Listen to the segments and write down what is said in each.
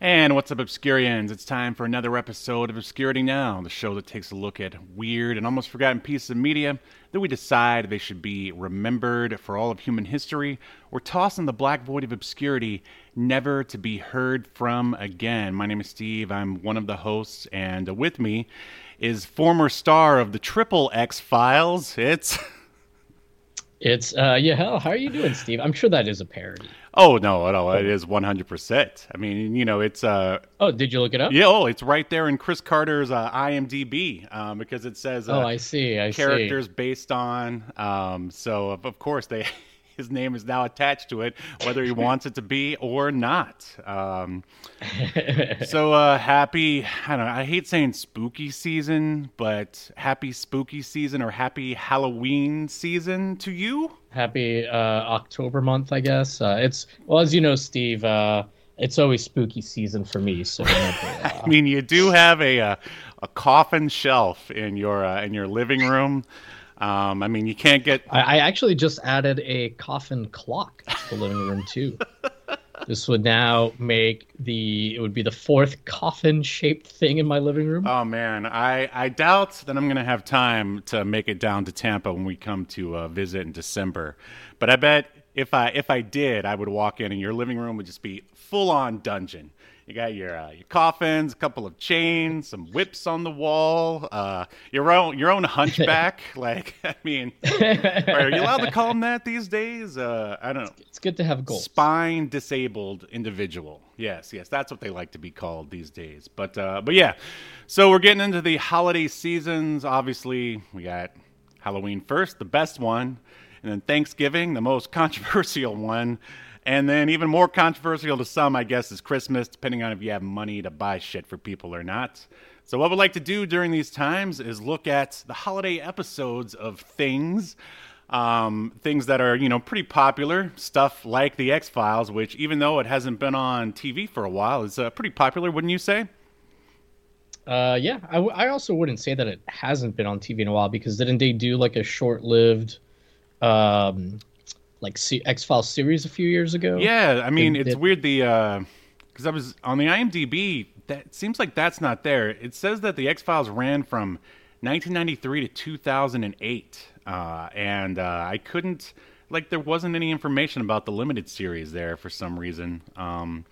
And what's up, Obscurians? It's time for another episode of Obscurity Now, the show that takes a look at weird and almost forgotten pieces of media that we decide they should be remembered for all of human history or tossed in the black void of obscurity, never to be heard from again. My name is Steve. I'm one of the hosts, and with me is former star of the Triple X Files. It's. It's uh yeah, hell, how are you doing, Steve? I'm sure that is a parody. Oh no, no, it is 100. percent I mean, you know, it's uh. Oh, did you look it up? Yeah, oh, it's right there in Chris Carter's uh, IMDb um, because it says. Uh, oh, I see. I characters see. based on. Um, so of, of course they his name is now attached to it, whether he wants it to be or not. Um, so uh, happy, I don't know, I hate saying spooky season, but happy spooky season or happy Halloween season to you? Happy uh, October month, I guess. Uh, it's, well, as you know, Steve, uh, it's always spooky season for me. So I mean, you do have a, a, a coffin shelf in your uh, in your living room. Um, I mean, you can't get. I, I, actually just added a coffin clock to the living room too. this would now make the it would be the fourth coffin shaped thing in my living room. Oh man, I I doubt that I'm gonna have time to make it down to Tampa when we come to uh, visit in December. But I bet if I if I did, I would walk in and your living room would just be full on dungeon. You got your uh, your coffins, a couple of chains, some whips on the wall, uh, your own your own hunchback. like, I mean, are you allowed to call them that these days? Uh, I don't know. It's good to have goals. Spine disabled individual. Yes, yes, that's what they like to be called these days. But uh, but yeah, so we're getting into the holiday seasons. Obviously, we got Halloween first, the best one, and then Thanksgiving, the most controversial one. And then, even more controversial to some, I guess, is Christmas, depending on if you have money to buy shit for people or not. So, what we'd like to do during these times is look at the holiday episodes of things. Um, things that are, you know, pretty popular. Stuff like The X Files, which, even though it hasn't been on TV for a while, is uh, pretty popular, wouldn't you say? Uh, yeah, I, w- I also wouldn't say that it hasn't been on TV in a while because didn't they do like a short lived um, like X Files series a few years ago. Yeah, I mean it's weird the because uh, I was on the IMDb. That seems like that's not there. It says that the X Files ran from 1993 to 2008, uh, and uh, I couldn't like there wasn't any information about the limited series there for some reason. Um,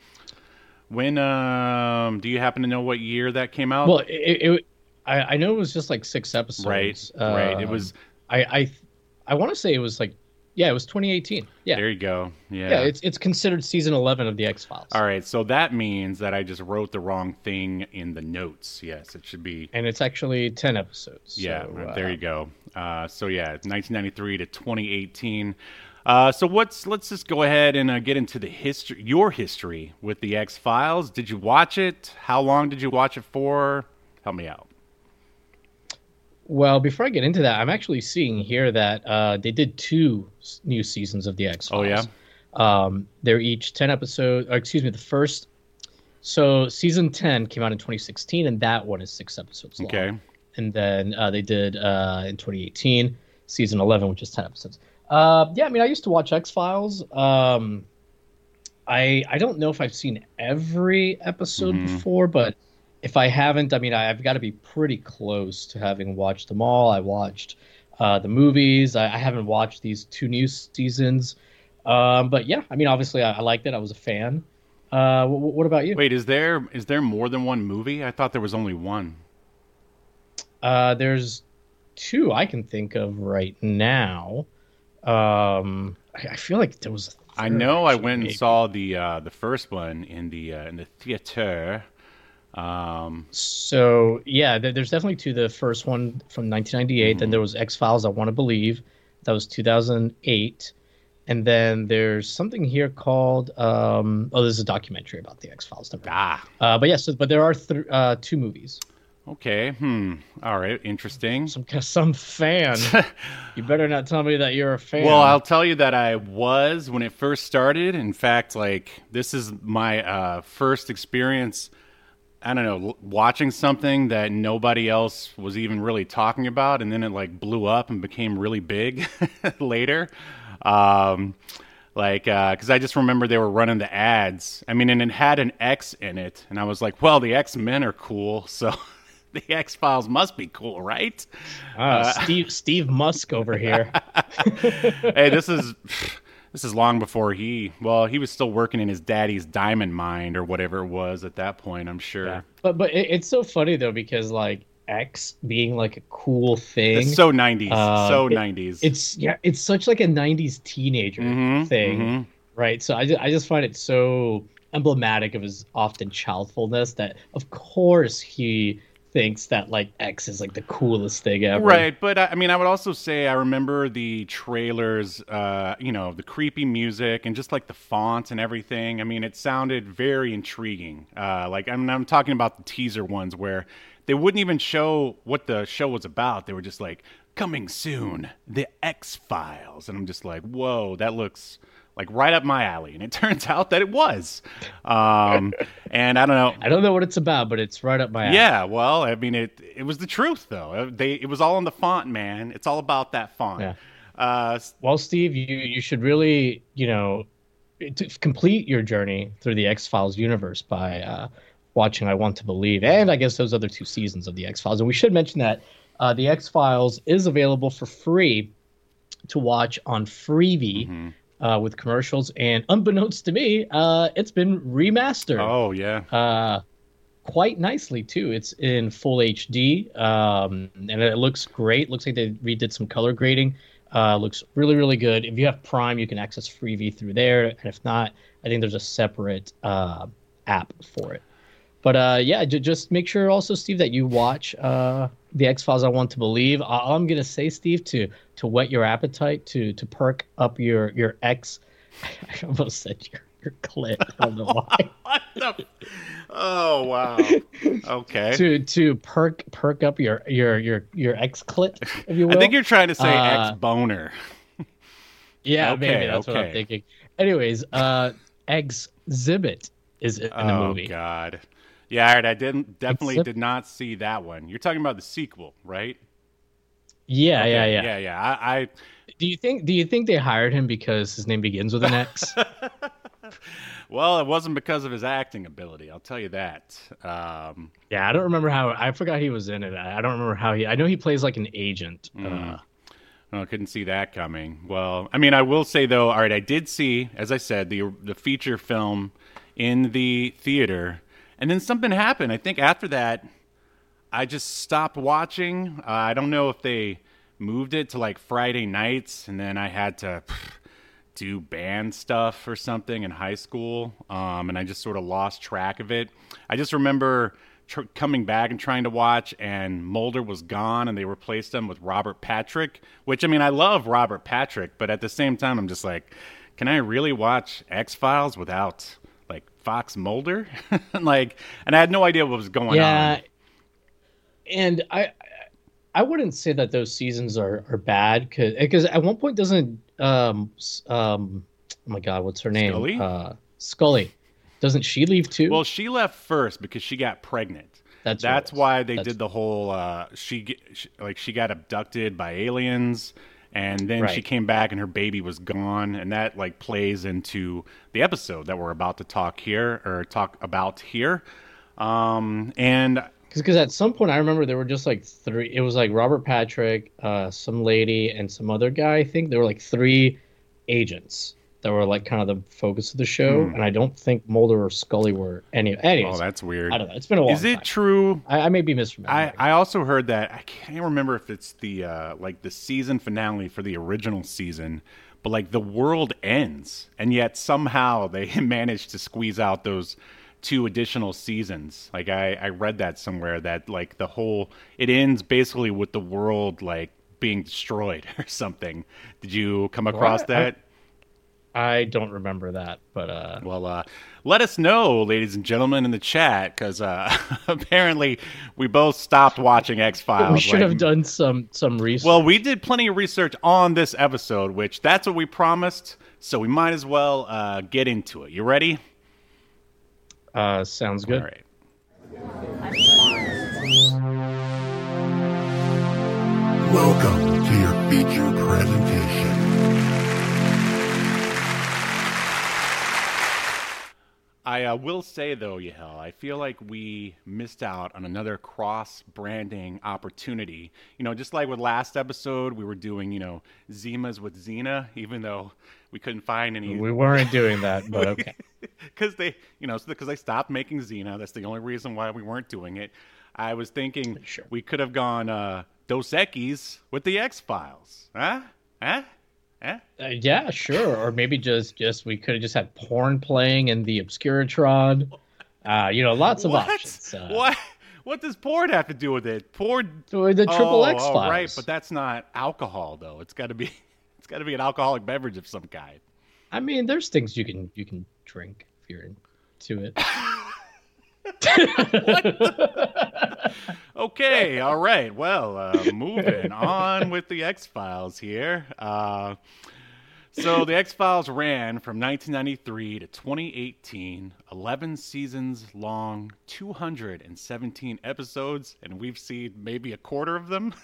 when um, do you happen to know what year that came out? Well, it, it I, I, know it was just like six episodes. Right, right. It was. I I, I want to say it was like yeah, it was 2018. Yeah. There you go. Yeah. Yeah, it's it's considered season 11 of the X Files. All right, so that means that I just wrote the wrong thing in the notes. Yes, it should be. And it's actually 10 episodes. Yeah, so, right, there uh, you go. Uh, so yeah, 1993 to 2018. Uh, so what's let's just go ahead and uh, get into the history, your history with the X Files. Did you watch it? How long did you watch it for? Help me out. Well, before I get into that, I'm actually seeing here that uh, they did two new seasons of the X Files. Oh yeah. Um, they're each ten episodes. excuse me, the first. So season ten came out in 2016, and that one is six episodes long. Okay. And then uh, they did uh, in 2018 season 11, which is 10 episodes. Uh, yeah, I mean, I used to watch X Files. Um, I I don't know if I've seen every episode mm-hmm. before, but if I haven't, I mean, I, have got to be pretty close to having watched them all. I watched uh, the movies. I, I, haven't watched these two new seasons. Um, but yeah, I mean, obviously, I, I, liked it. I was a fan. Uh, w- what about you? Wait, is there is there more than one movie? I thought there was only one. Uh, there's two I can think of right now. Um, I, I feel like there was. I know I went maybe. and saw the uh, the first one in the uh, in the theater. Um, so yeah, there's definitely two. The first one from 1998. Mm-hmm. Then there was X Files. I want to believe that was 2008, And then there's something here called um, oh, there's a documentary about the X Files. Ah, uh, but yes, yeah, so, but there are th- uh, two movies. Okay. Hmm. All right. Interesting. Some some fan. you better not tell me that you're a fan. Well, I'll tell you that I was when it first started. In fact, like this is my uh, first experience. I don't know, watching something that nobody else was even really talking about, and then it like blew up and became really big later. Um, like, because uh, I just remember they were running the ads. I mean, and it had an X in it, and I was like, well, the X Men are cool, so the X Files must be cool, right? Uh, uh, Steve Steve Musk over here. hey, this is this is long before he well he was still working in his daddy's diamond mine or whatever it was at that point. I'm sure. Yeah. But but it, it's so funny though because like X being like a cool thing. It's so 90s. Uh, so it, 90s. It's yeah, it's such like a 90s teenager mm-hmm, thing. Mm-hmm. Right? So I just, I just find it so emblematic of his often childfulness that of course he thinks that like X is like the coolest thing ever. Right, but I mean, I would also say I remember the trailers, uh, you know, the creepy music and just like the font and everything. I mean, it sounded very intriguing. Uh, like I'm, I'm talking about the teaser ones where they wouldn't even show what the show was about. They were just like, "Coming soon, the X Files," and I'm just like, "Whoa, that looks." Like right up my alley. And it turns out that it was. Um, and I don't know. I don't know what it's about, but it's right up my alley. Yeah, well, I mean, it it was the truth though. Uh, they it was all in the font, man. It's all about that font. Yeah. Uh, well, Steve, you you should really you know complete your journey through the X Files universe by uh, watching I Want to Believe, and I guess those other two seasons of the X Files. And we should mention that uh, the X Files is available for free to watch on Freevee. Mm-hmm uh, with commercials, and unbeknownst to me, uh, it's been remastered. Oh yeah, uh, quite nicely too. It's in full HD, um, and it looks great. Looks like they redid some color grading. Uh, looks really really good. If you have Prime, you can access Freevee through there, and if not, I think there's a separate uh, app for it. But uh, yeah, j- just make sure also, Steve, that you watch uh, the X Files. I want to believe. All I'm gonna say, Steve, to to whet your appetite, to to perk up your your X. I almost said your your clit. I don't know why. the... Oh wow. Okay. to to perk perk up your your your your X clit, if you will. I think you're trying to say uh, X boner. yeah, okay, maybe that's okay. what I'm thinking. Anyways, uh, Xzibit is in the oh, movie. Oh God. Yeah, I didn't definitely did not see that one. You're talking about the sequel, right? Yeah, okay, yeah, yeah, yeah, yeah. I, I, do you think do you think they hired him because his name begins with an X? well, it wasn't because of his acting ability. I'll tell you that. Um, yeah, I don't remember how. I forgot he was in it. I don't remember how he. I know he plays like an agent. Mm. Uh, well, I couldn't see that coming. Well, I mean, I will say though. All right, I did see, as I said, the the feature film in the theater and then something happened. I think after that, I just stopped watching. Uh, I don't know if they moved it to like Friday nights, and then I had to do band stuff or something in high school, um, and I just sort of lost track of it. I just remember tr- coming back and trying to watch, and Mulder was gone, and they replaced him with Robert Patrick. Which I mean, I love Robert Patrick, but at the same time, I'm just like, can I really watch X Files without Fox Mulder, like, and I had no idea what was going yeah, on. and I, I wouldn't say that those seasons are are bad because because at one point doesn't um um oh my god what's her name? Scully? Uh, Scully. Doesn't she leave too? Well, she left first because she got pregnant. That's that's why they that's... did the whole uh, she, she like she got abducted by aliens and then right. she came back and her baby was gone. And that like plays into the episode that we're about to talk here or talk about here. Um and because at some point i remember there were just like three it was like robert patrick uh some lady and some other guy i think. There were like three agents that were like kind of the focus of the show, hmm. and I don't think Mulder or Scully were any. Anyways, oh, that's weird. I don't know. It's been a while. Is it time. true? I, I, may be misremembering. I, I also heard that I can't remember if it's the uh, like the season finale for the original season, but like the world ends, and yet somehow they managed to squeeze out those two additional seasons. Like I, I read that somewhere that like the whole it ends basically with the world like being destroyed or something. Did you come across well, I, that? I don't remember that, but uh, Well, uh, let us know, ladies and gentlemen, in the chat, because uh, apparently we both stopped watching X Files. we should have done some some research. Well, we did plenty of research on this episode, which that's what we promised. So we might as well uh, get into it. You ready? uh, sounds good. All right. Welcome to your feature presentation. I uh, will say though, Yahel, I feel like we missed out on another cross branding opportunity. You know, just like with last episode, we were doing you know Zimas with Xena, even though we couldn't find any. We weren't doing that, but okay. because they, you know, because they stopped making Xena. That's the only reason why we weren't doing it. I was thinking Sure. we could have gone uh, Dos Equis with the X Files, huh? Huh? Uh, yeah, sure. Or maybe just just we could have just had porn playing in the Obscuratron. Uh, you know, lots of what? options. Uh, What? What does porn have to do with it? Porn. The the triple oh, X oh, files. right, but that's not alcohol though. It's got to be. It's got to be an alcoholic beverage of some kind. I mean, there's things you can you can drink if you're into it. Okay, all right. Well, uh, moving on with the X Files here. Uh, so the X Files ran from 1993 to 2018, 11 seasons long, 217 episodes, and we've seen maybe a quarter of them.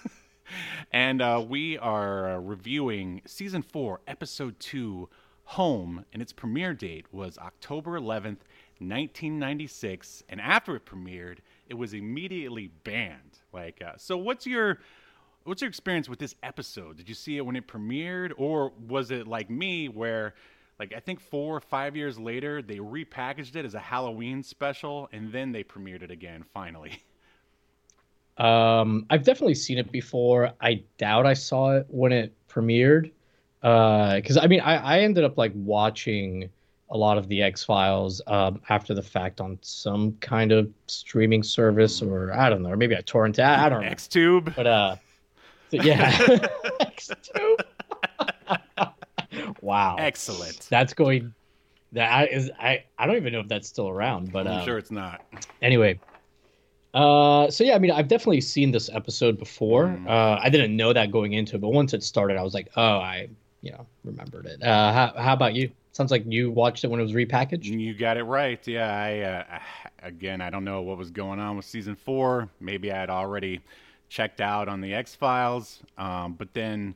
and uh, we are uh, reviewing season four, episode two, Home, and its premiere date was October 11th, 1996. And after it premiered, it was immediately banned. Like, uh, so what's your what's your experience with this episode? Did you see it when it premiered, or was it like me, where like I think four or five years later they repackaged it as a Halloween special, and then they premiered it again finally? Um, I've definitely seen it before. I doubt I saw it when it premiered. Because I mean, I, I ended up like watching a lot of the X Files um, after the fact on some kind of streaming service, or I don't know, or maybe a torrent. I I don't know. X Tube. But uh, so, yeah, X2. wow, Excellent. that's going. That is, I I don't even know if that's still around, but I'm um, sure it's not. anyway uh so yeah i mean i've definitely seen this episode before Mm. uh i didn't know that going into it but once it started i was like oh i you know remembered it uh how, how about you sounds like you watched it when it was repackaged You got it right. Yeah, I uh, again, I don't know what was going on with season four. Maybe I had already checked out on the X Files, um, but then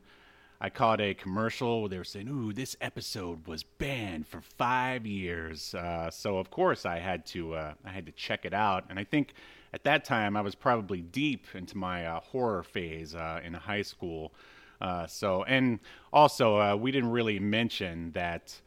I caught a commercial where they were saying, "Ooh, this episode was banned for five years." Uh, so of course I had to uh, I had to check it out, and I think at that time I was probably deep into my uh, horror phase uh, in high school. Uh, so and also we didn't really mention that.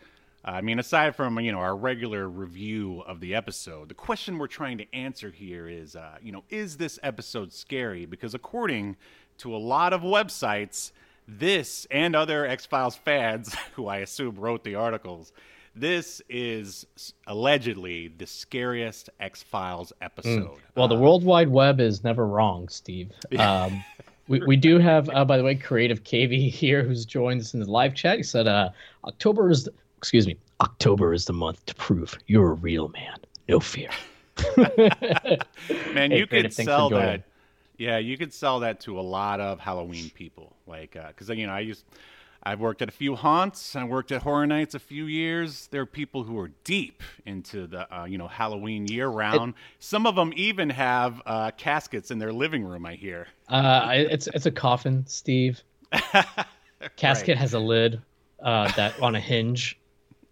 I mean, aside from you know our regular review of the episode, the question we're trying to answer here is, uh, you know, is this episode scary? Because according to a lot of websites, this and other X Files fans, who I assume wrote the articles, this is allegedly the scariest X Files episode. well the Uh, world wide web is never wrong steve um we, we do have uh, by the way creative kv here who's joined us in the live chat he said uh october is excuse me october is the month to prove you're a real man no fear man, Hey, you could sell that. Yeah, you could sell that to a lot of Halloween people, like because you know I used. I've worked at a few haunts. I worked at Horror Nights a few years. There are people who are deep into the uh, you know Halloween year round. Some of them even have uh, caskets in their living room. I hear. Uh, it's it's a coffin, Steve. Casket has a lid uh, that on a hinge.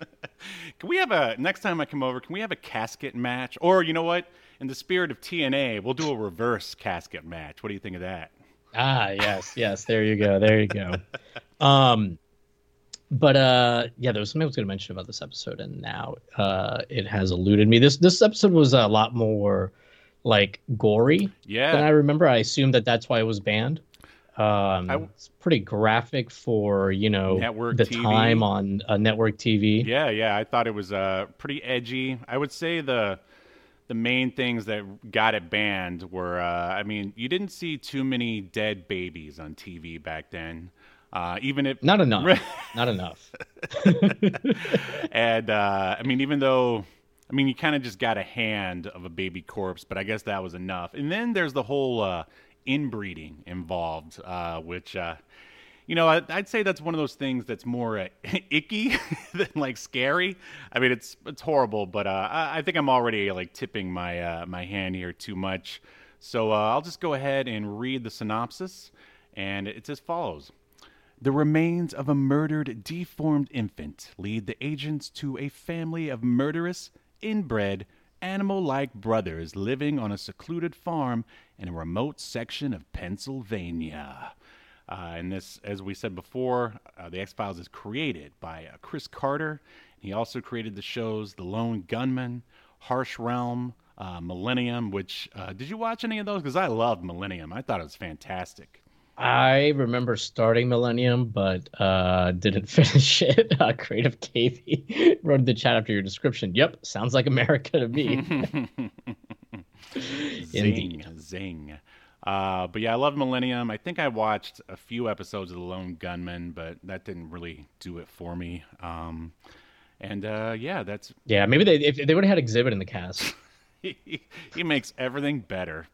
Can we have a next time I come over? Can we have a casket match? Or you know what? In the spirit of TNA, we'll do a reverse casket match. What do you think of that? Ah, yes, yes. There you go. There you go. Um, but uh, yeah, there was something I was going to mention about this episode, and now uh, it has eluded me. This this episode was a lot more like gory Yeah. than I remember. I assume that that's why it was banned. Um, I- it's pretty graphic for you know the TV. time on uh, network TV. Yeah, yeah, I thought it was uh, pretty edgy. I would say the the main things that got it banned were, uh, I mean, you didn't see too many dead babies on TV back then. Uh, even if Not enough. Not enough. and uh, I mean, even though I mean, you kind of just got a hand of a baby corpse, but I guess that was enough. And then there's the whole uh, inbreeding involved, uh, which. Uh, you know, I, would say that's one of those things that's more uh, icky than like scary. I mean, it's it's horrible, but uh, I, I, think I'm already like tipping my uh, my hand here too much. So uh, I'll just go ahead and read the synopsis, and it's as follows: The remains of a murdered, deformed infant lead the agents to a family of murderous, inbred, animal-like brothers living on a secluded farm in a remote section of Pennsylvania. Uh, and this, as we said before, uh, the X Files is created by uh, Chris Carter. He also created the shows The Lone Gunman, Harsh Realm, uh, Millennium. Which uh, did you watch any of those? Because I loved Millennium. I thought it was fantastic. I remember starting Millennium, but uh, didn't finish it. Uh, Creative KV wrote in the chat after your description. Yep, sounds like America to me. zing, Indeed. zing. Uh, but yeah, I love Millennium. I think I watched a few episodes of The Lone Gunman, but that didn't really do it for me. Um, and uh, yeah, that's yeah. Maybe they if they would have had Xzibit in the cast. he, he makes everything better.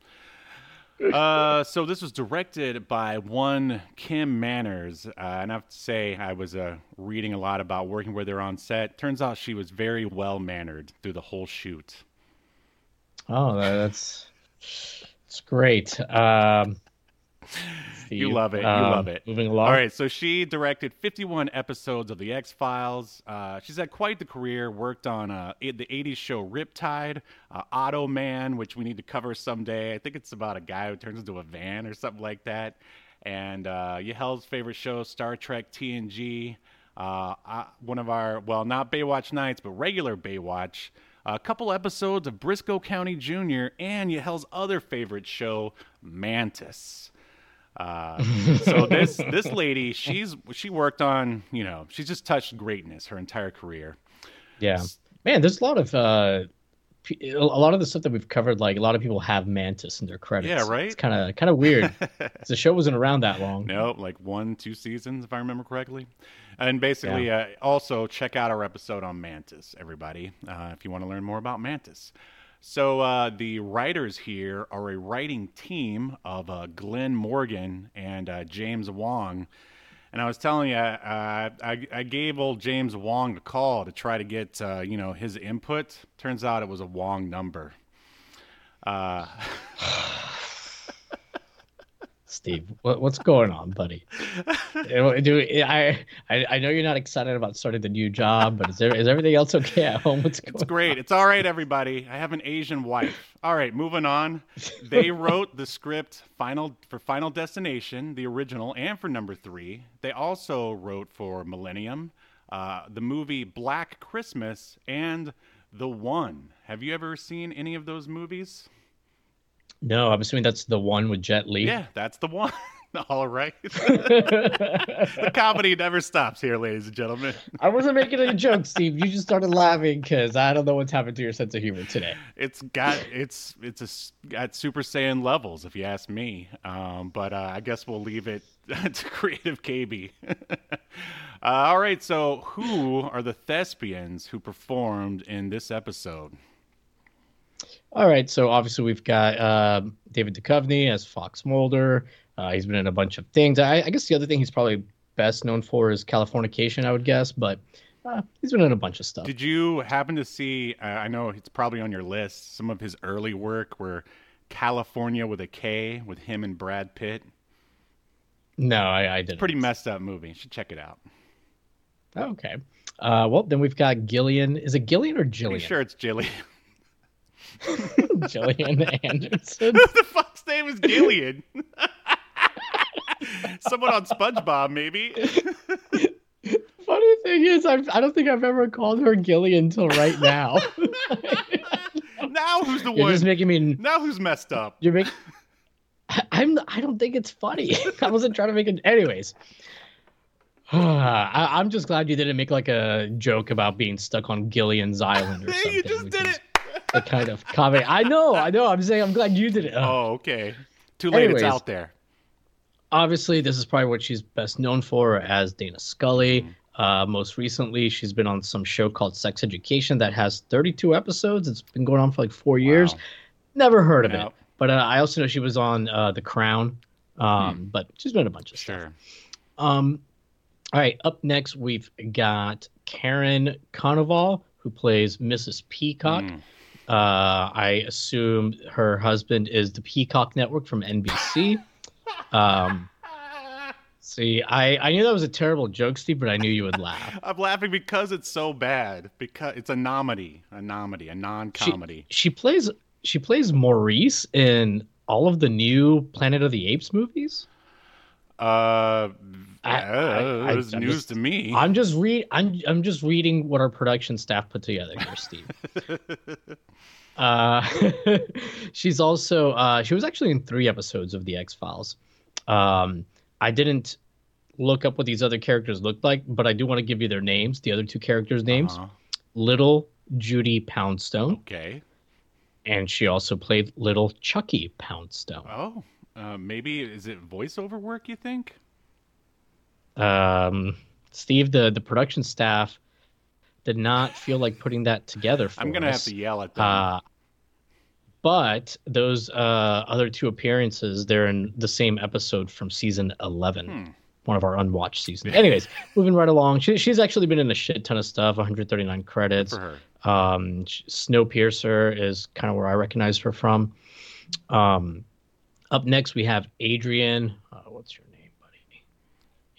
Uh, so this was directed by one Kim Manners, uh, and I have to say I was uh, reading a lot about working with her on set. Turns out she was very well mannered through the whole shoot. Oh, that's it's great. Um, you love it. You um, love it. Moving along. All right. So she directed 51 episodes of The X Files. Uh, she's had quite the career. Worked on uh, the 80s show Riptide, uh, Automan, which we need to cover someday. I think it's about a guy who turns into a van or something like that. And uh, Yahel's favorite show, Star Trek TNG. Uh, uh, one of our, well, not Baywatch Nights, but regular Baywatch a couple episodes of Brisco County Jr., and Yahel's other favorite show, Mantis. Uh, so this this lady, she's she worked on you know she's just touched greatness her entire career. Yeah, man, there's a lot of uh, a lot of the stuff that we've covered. Like a lot of people have Mantis in their credits. Yeah, right. It's kind of kind of weird. the show wasn't around that long. No, like one two seasons if I remember correctly. And basically, yeah. uh, also check out our episode on Mantis, everybody, uh, if you want to learn more about Mantis. So uh, the writers here are a writing team of uh, Glenn Morgan and uh, James Wong. And I was telling you, uh, I, I gave old James Wong a call to try to get you know his input. Turns out it was a Wong number. Steve. What, what's going on, buddy? Do I, I I know you're not excited about starting the new job, but is there is everything else okay at home? What's It's great. On? It's all right, everybody. I have an Asian wife. All right, moving on. They wrote the script final for Final Destination, the original, and for number three. They also wrote for Millennium, uh, the movie Black Christmas, and The One. Have you ever seen any of those movies? No, I'm assuming that's the one with Jet Li. Yeah, that's the one. All right. the comedy never stops here, ladies and gentlemen. I wasn't making any jokes, Steve. You just started laughing because I don't know what's happened to your sense of humor today. It's got it's it's a, got Super Saiyan levels, if you ask me. Um, but uh, I guess we'll leave it to Creative KV. uh, all right. So, who are the thespians who performed in this episode? All right, so obviously we've got uh, David Duchovny as Fox Mulder. Uh, he's been in a bunch of things. I, I, guess the other thing he's probably best known for is Californication, I would guess, but uh, he's been in a bunch of stuff. Did you happen to see? Uh, I know it's probably on your list. Some of his early work, where California with a K, with him and Brad Pitt. No, I, I didn't. Pretty messed up movie. You should check it out. Okay. Uh, well, then we've got Gillian. Is it Gillian or Jillian? Pretty sure it's Gillian. Gillian Anderson. Who the fuck's name is Gillian? Someone on SpongeBob, maybe. Funny thing is, I've, I don't think I've ever called her Gillian until right now. now who's the you're one? Just making me. Now who's messed up? You're making. I'm. I don't think it's funny. I wasn't trying to make it. Anyways, I, am just glad you didn't make like a joke about being stuck on Gillian's Island or something. you just did it the kind of comedy. I know, I know. I'm saying I'm glad you did it. Oh, okay. Too late. Anyways, it's out there. obviously, this is probably what she's best known for as Dana Scully. Mm-hmm. Uh, most recently, she's been on some show called Sex Education that has 32 episodes. It's been going on for like four years. Never heard of No. it. But uh, I also know she was on uh, The Crown. Um, But she's been in a bunch of stuff. Sure. Um, all right, up next we've got Karin Konoval, who plays Mrs. Peacock. Mm. Uh, I assume her husband is the Peacock Network from NBC. um, see, I, I knew that was a terrible joke, Steve, but I knew you would laugh. I'm laughing because it's so bad. Because it's a nomedy, a nomedy, a non-comedy. She plays she plays Maurice in all of the new Planet of the Apes movies. Uh, I- I- it was I'm news just- to me. I'm just read I'm I'm just reading what our production staff put together here, Steve. uh, she's also uh, she was actually in three episodes of the X Files. Um, I didn't look up what these other characters looked like, but I do want to give you their names. The other two characters' names: Uh-huh. Little Judy Poundstone, Okay. and she also played Little Chucky Poundstone. Oh, uh, maybe is it voiceover work? You think? Um, Steve, the the production staff did not feel like putting that together. For I'm gonna have to yell at them. Uh, but those uh, other two appearances, they're in the same episode from season 11, Hmm. one of our unwatched seasons. Anyways, moving right along. She, she's actually been in a shit ton of stuff, 139 credits. for her. Um, Snowpiercer is kind of where I recognize her from. Um, up next, we have Adrian. Uh, what's your name?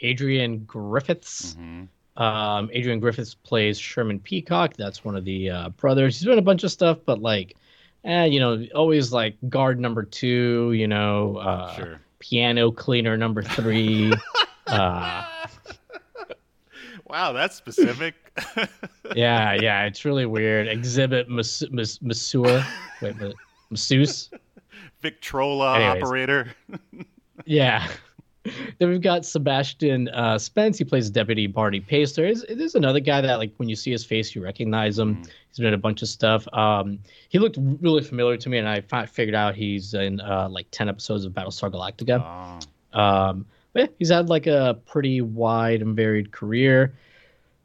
Adrian Griffiths. hmm Um, Adrian Griffiths plays Sherman Peacock. That's one of the uh, brothers. He's doing a bunch of stuff, but like, eh, you know, always like guard number two. You know, uh, Sure. piano cleaner number three. uh, wow, that's specific. yeah, yeah, it's really weird. Xzibit mas- mas- masseur. Wait, masseuse. Victrola Anyways. operator. Yeah. Then we've got Sebastian uh, Spence. He plays Deputy Barney Pace. There is there's another guy that like when you see his face, you recognize him. Mm. He's been in a bunch of stuff. Um, he looked really familiar to me, and I fi- figured out he's in uh, like ten episodes of Battlestar Galactica. Oh, Um, but yeah, he's had like a pretty wide and varied career.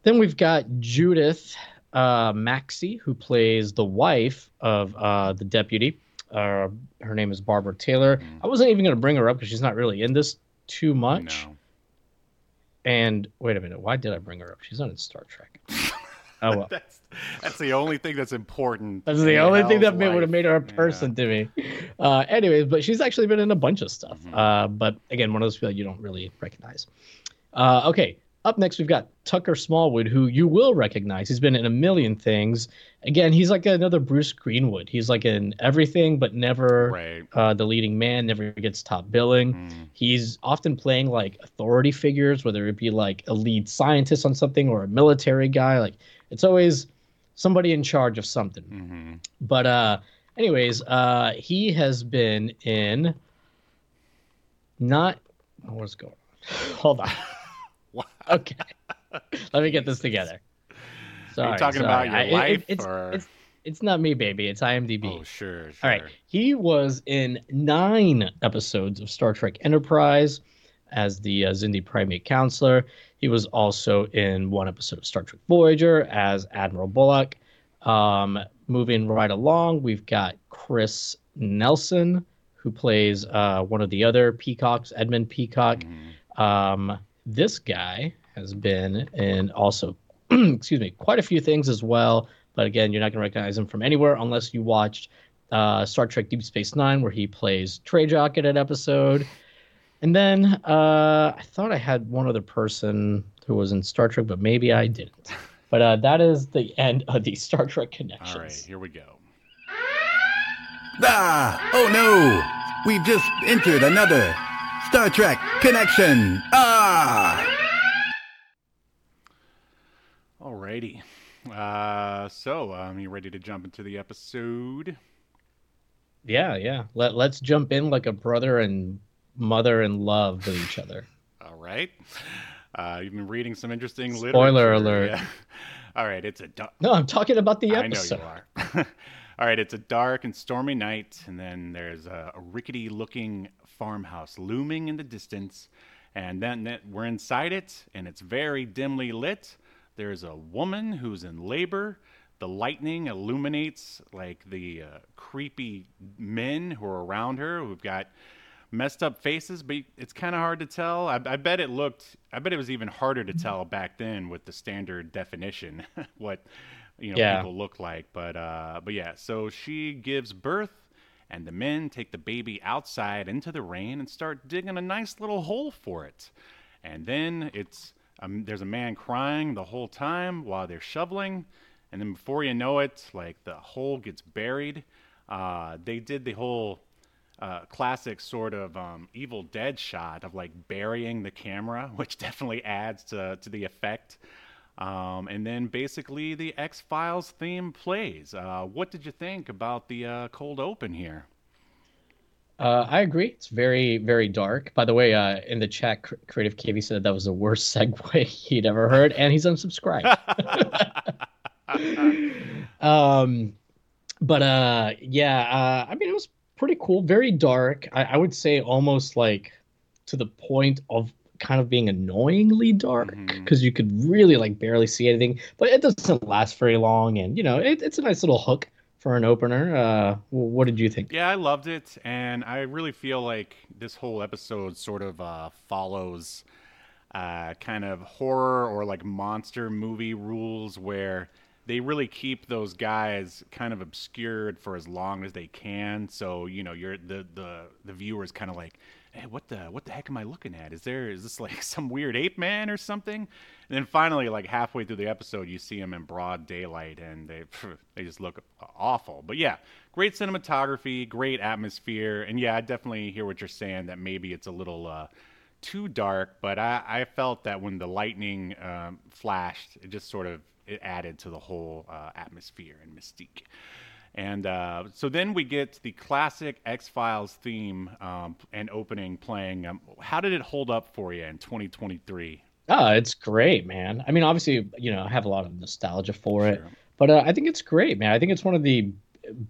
Then we've got Judith uh, Maxie, who plays the wife of uh, the deputy. Uh, her name is Barbara Taylor. Mm. I wasn't even going to bring her up because she's not really in this too much. no. And wait a minute, why did I bring her up? She's not in Star Trek. oh well. That's that's the only thing that's important. That's the only thing that made, would have made her a Yeah. person to me. Uh, anyways, but she's actually been in a bunch of stuff. Mhm. Uh, but again, one of those people you don't really recognize. Uh, okay, up next we've got Tucker Smallwood, who you will recognize. He's been in a million things. Again, he's like another Bruce Greenwood. He's like in everything, but never Right. uh, the leading man. Never gets top billing. Mm. He's often playing like authority figures, whether it be like a lead scientist on something or a military guy. Like it's always somebody in charge of something. hmm But uh anyways, uh he has been in not what's going on? Hold on. Okay. Let me get this together. Sorry. Are you talking sorry. about your I- it- life it's, or? it's it's not me, baby. It's IMDb. oh, sure, sure. All right. He was in nine episodes of Star Trek Enterprise as the uh, Xindi Primate Counselor. He was also in one episode of Star Trek Voyager as Admiral Bullock. Um, moving right along, we've got Chris Nelson, who plays uh, one of the other Peacocks, Edmund Peacock. Mhm. Um, this guy has been and also, excuse me, quite a few things as well. But again, you're not going to recognize him from anywhere unless you watched uh, Star Trek Deep Space Nine, where he plays Treyjock in an episode. And then uh, I thought I had one other person who was in Star Trek, but maybe I didn't. But uh, that is the end of the Star Trek connections. All right, here we go. Ah! Oh no! We've just entered another Star Trek connection. Ah! Alrighty. Uh, so, um, you ready to jump into the episode? Yeah, yeah. Let Let's jump in like a brother and mother in love with each other. All right. Uh, you've been reading some interesting Spoiler literature. alert. Yeah. All right, it's a. Du- No, I'm talking about the episode. I know you are. All right, it's a dark and stormy night, and then there's a, a rickety-looking farmhouse looming in the distance, and then, then we're inside it, and it's very dimly lit. There's a woman who's in labor. The lightning illuminates like the uh, creepy men who are around her, who've got messed up faces, but it's kind of hard to tell. I, I bet it looked. I bet it was even harder to tell back then with the standard definition what you know Yeah. people look like. But uh, but yeah, so she gives birth, and the men take the baby outside into the rain and start digging a nice little hole for it. And then it's um, there's a man crying the whole time while they're shoveling, and then before you know it, like the hole gets buried. Uh, they did the whole uh, classic sort of um, Evil Dead shot of like burying the camera, which definitely adds to to the effect. Um, and then basically the X Files theme plays. Uh, what did you think about the uh, cold open here? Uh, I agree. It's very, very dark. By the way, uh, in the chat, Cr- Creative KV said that was the worst segue he'd ever heard, and he's unsubscribed. um, but uh, yeah, uh, I mean, it was pretty cool. Very dark. I, I would say almost like to the point of kind of being annoyingly dark because you could really like barely see anything. But it doesn't last very long, and you know, it, it's a nice little hook for an opener. Uh, what did you think? Yeah, I loved it, and I really feel like this whole episode sort of uh, follows uh, kind of horror or like monster movie rules where they really keep those guys kind of obscured for as long as they can. So you know, you're the the the viewer's kind of like, hey, what the what the heck am I looking at? Is there is this like some weird ape man or something? And then finally, like halfway through the episode, you see him in broad daylight, and they they just look awful. But yeah, great cinematography, great atmosphere, and yeah, I definitely hear what you're saying that maybe it's a little uh, too dark. But I, I felt that when the lightning um, flashed, it just sort of it added to the whole uh, atmosphere and mystique. And uh, so then we get the classic X Files theme um, and opening playing. Um, how did it hold up for you in 2023? Oh, it's great, man. I mean, obviously, you know, I have a lot of nostalgia for it, but uh, I think it's great, man. I think it's one of the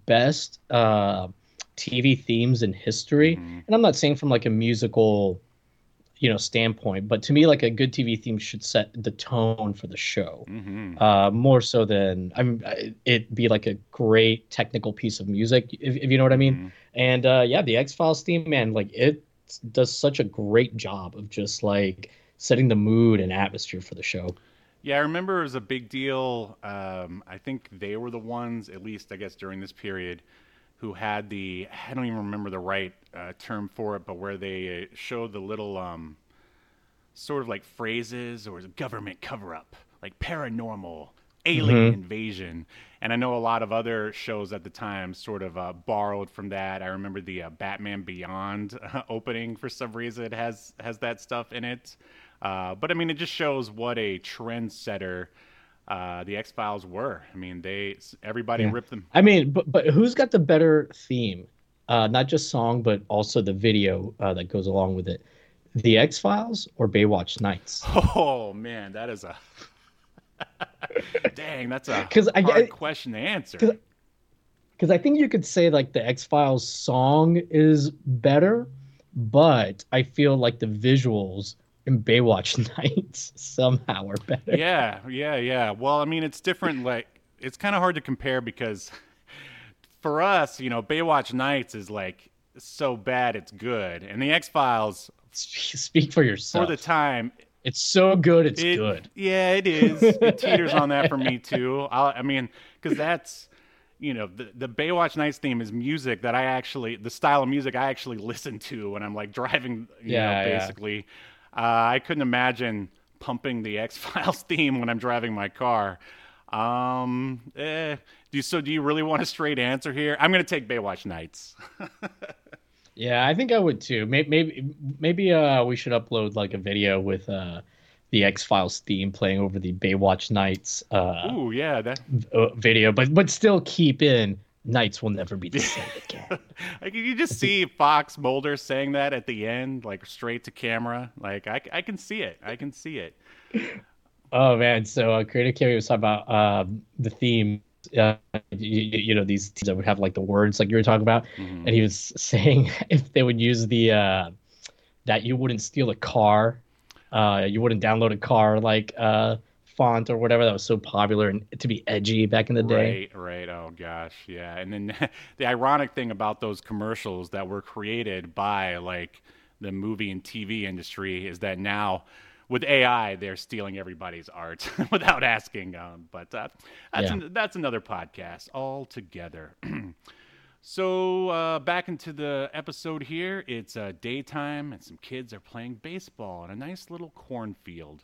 best uh, TV themes in history. Mhm. And I'm not saying from like a musical, you know, standpoint, but to me, like a good TV theme should set the tone for the show. hmm Uh, more so than I'm, it be like a great technical piece of music, if, if you know what I mean. Mhm. And uh, yeah, the X Files theme, man, like it does such a great job of just like setting the mood and atmosphere for the show. Yeah, I remember it was a big deal. Um, I think they were the ones, at least I guess during this period, who had the I don't even remember the right uh, term for it, but where they uh, showed the little um, sort of like phrases or government cover up, like paranormal, alien invasion. And I know a lot of other shows at the time sort of uh, borrowed from that. I remember the uh, Batman Beyond uh, opening for some reason has has that stuff in it. Uh, but I mean, it just shows what a trendsetter uh, the X Files were. I mean, they everybody Yeah. ripped them. I mean, but but who's got the better theme? Uh, not just song, but also the video uh, that goes along with it. The X Files or Baywatch Nights? Oh man, that is a dang. That's a hard I- question to answer. Because I think you could say like the X Files song is better, but I feel like the visuals in Baywatch Nights somehow are better. yeah, yeah, yeah. Well, I mean, it's different. Like, it's kind of hard to compare because for us, you know, Baywatch Nights is like so bad it's good, and the X Files Speak for yourself. for the time It's so good, it's it, good. Yeah, it is. It teeters on that for me too. i I mean, because that's you know the the Baywatch Nights theme is music that I actually the style of music I actually listen to when I'm like driving. You Yeah, know, yeah. Uh, I couldn't imagine pumping the X Files theme when I'm driving my car. Um, eh, do you, so do you really want a straight answer here? I'm gonna take Baywatch Nights. Yeah, I think I would too. Maybe maybe maybe uh we should upload like a video with uh the X Files theme playing over the Baywatch Nights uh Ooh, yeah, that v- uh, video, but but still keep in Nights will never be the same again. like you just see Fox Mulder saying that at the end, like straight to camera. Like I, I can see it. I can see it. oh man, so uh, Creative Carry was talking about um the theme uh, you, you know these that would have like the words like you were talking about, Mhm. and he was saying if they would use the uh, that you wouldn't steal a car, uh, you wouldn't download a car like uh, font or whatever that was so popular and to be edgy back in the day. Right, right. Oh gosh, yeah. And then the ironic thing about those commercials that were created by like the movie and TV industry is that now with AI they're stealing everybody's art without asking. Um, but uh, that's Yeah. an, that's another podcast altogether. So uh, back into the episode here. It's uh, daytime, and some kids are playing baseball in a nice little cornfield.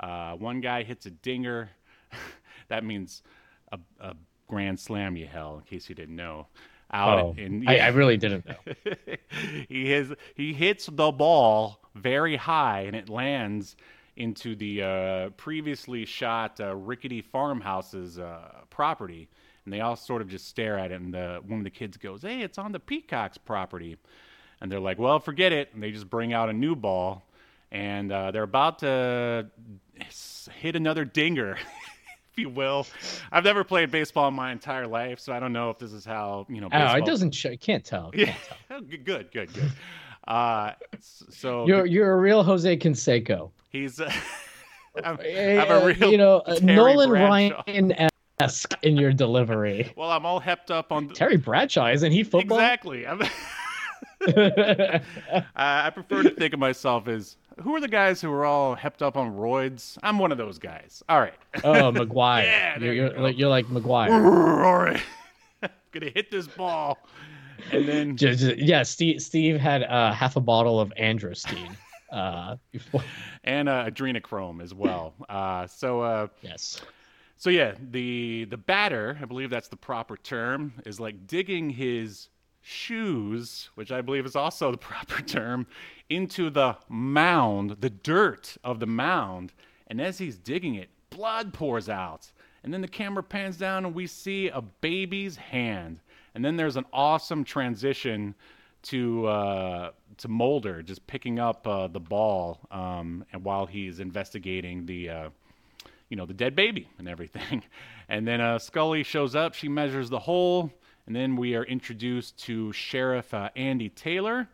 Uh, one guy hits a dinger. that means a, a grand slam, Yahel, in case you didn't know. Out Oh, in, I, I really didn't know. he has he hits the ball very high and it lands into the uh, previously shot uh, rickety farmhouse's uh, property and they all sort of just stare at it and the, one of the kids goes hey it's on the peacock's property and they're like well forget it and they just bring out a new ball and uh, they're about to hit another dinger if you will i've never played baseball in my entire life so i don't know if this is how you know Oh, it doesn't show. You can't tell. You yeah, can't tell. good, good, good. Uh, so You're you're a real Jose Canseco. he's. Uh, I'm, I'm a real you know, uh, Nolan Bradshaw. Ryan esque in your delivery. Well, I'm all hepped up on. Terry Bradshaw isn't he football? Exactly. I prefer to think of myself as who are the guys who are all hepped up on roids? I'm one of those guys. All right. oh, McGwire. Yeah, there you're, you you're, go. like, you're like McGwire. all right. Gonna hit this ball, and then Just, just- yeah, Steve Steve had uh, half a bottle of Androstene. Uh, before. and uh, adrenochrome as well. Uh, so. Uh, Yes. So yeah, the the batter, I believe that's the proper term, is like digging his shoes, which I believe is also the proper term, into the mound, the dirt of the mound, and as he's digging it, blood pours out. And then the camera pans down and we see a baby's hand. And then there's an awesome transition to uh, to Mulder just picking up uh, the ball um, and while he's investigating the uh, you know, the dead baby and everything. And then uh, Scully shows up. She measures the hole. And then we are introduced to Sheriff uh, Andy Taylor,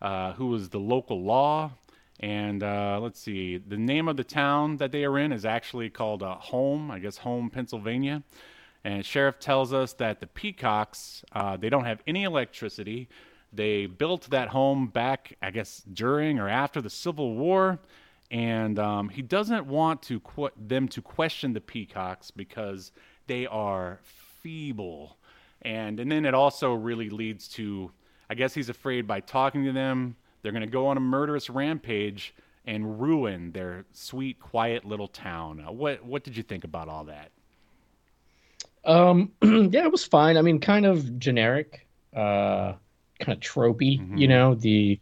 uh, who is the local law. And uh, let's see, the name of the town that they are in is actually called uh, Home, I guess Home, Pennsylvania. And sheriff tells us that the Peacocks, uh, they don't have any electricity. They built that home back, I guess, during or after the Civil War and um, he doesn't want to qu- them to question the peacocks because they are feeble and and then it also really leads to i guess he's afraid by talking to them they're going to go on a murderous rampage and ruin their sweet quiet little town uh, what what did you think about all that Um, yeah, it was fine. I mean, kind of generic, uh, kind of tropey. Mhm. You know, the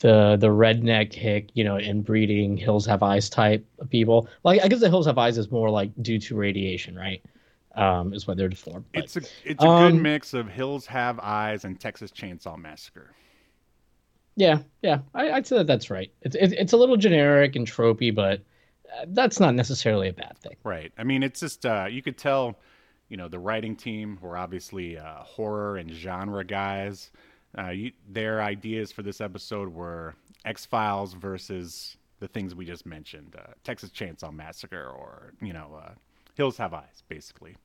the the redneck hick, you know, inbreeding hills have eyes type of people. Like, I guess the hills have eyes is more like due to radiation, right? Um, is why they're deformed. But, it's a it's a good um, mix of hills have eyes and texas chainsaw massacre yeah, yeah, I, I'd say that that's right. It's it, it's a little generic and tropey, but uh, that's not necessarily a bad thing. Right. I mean, it's just uh, you could tell, you know, the writing team were obviously uh, horror and genre guys. Uh, you, their ideas for this episode were X Files versus the things we just mentioned, uh, Texas Chainsaw Massacre, or you know, uh, Hills Have Eyes, basically.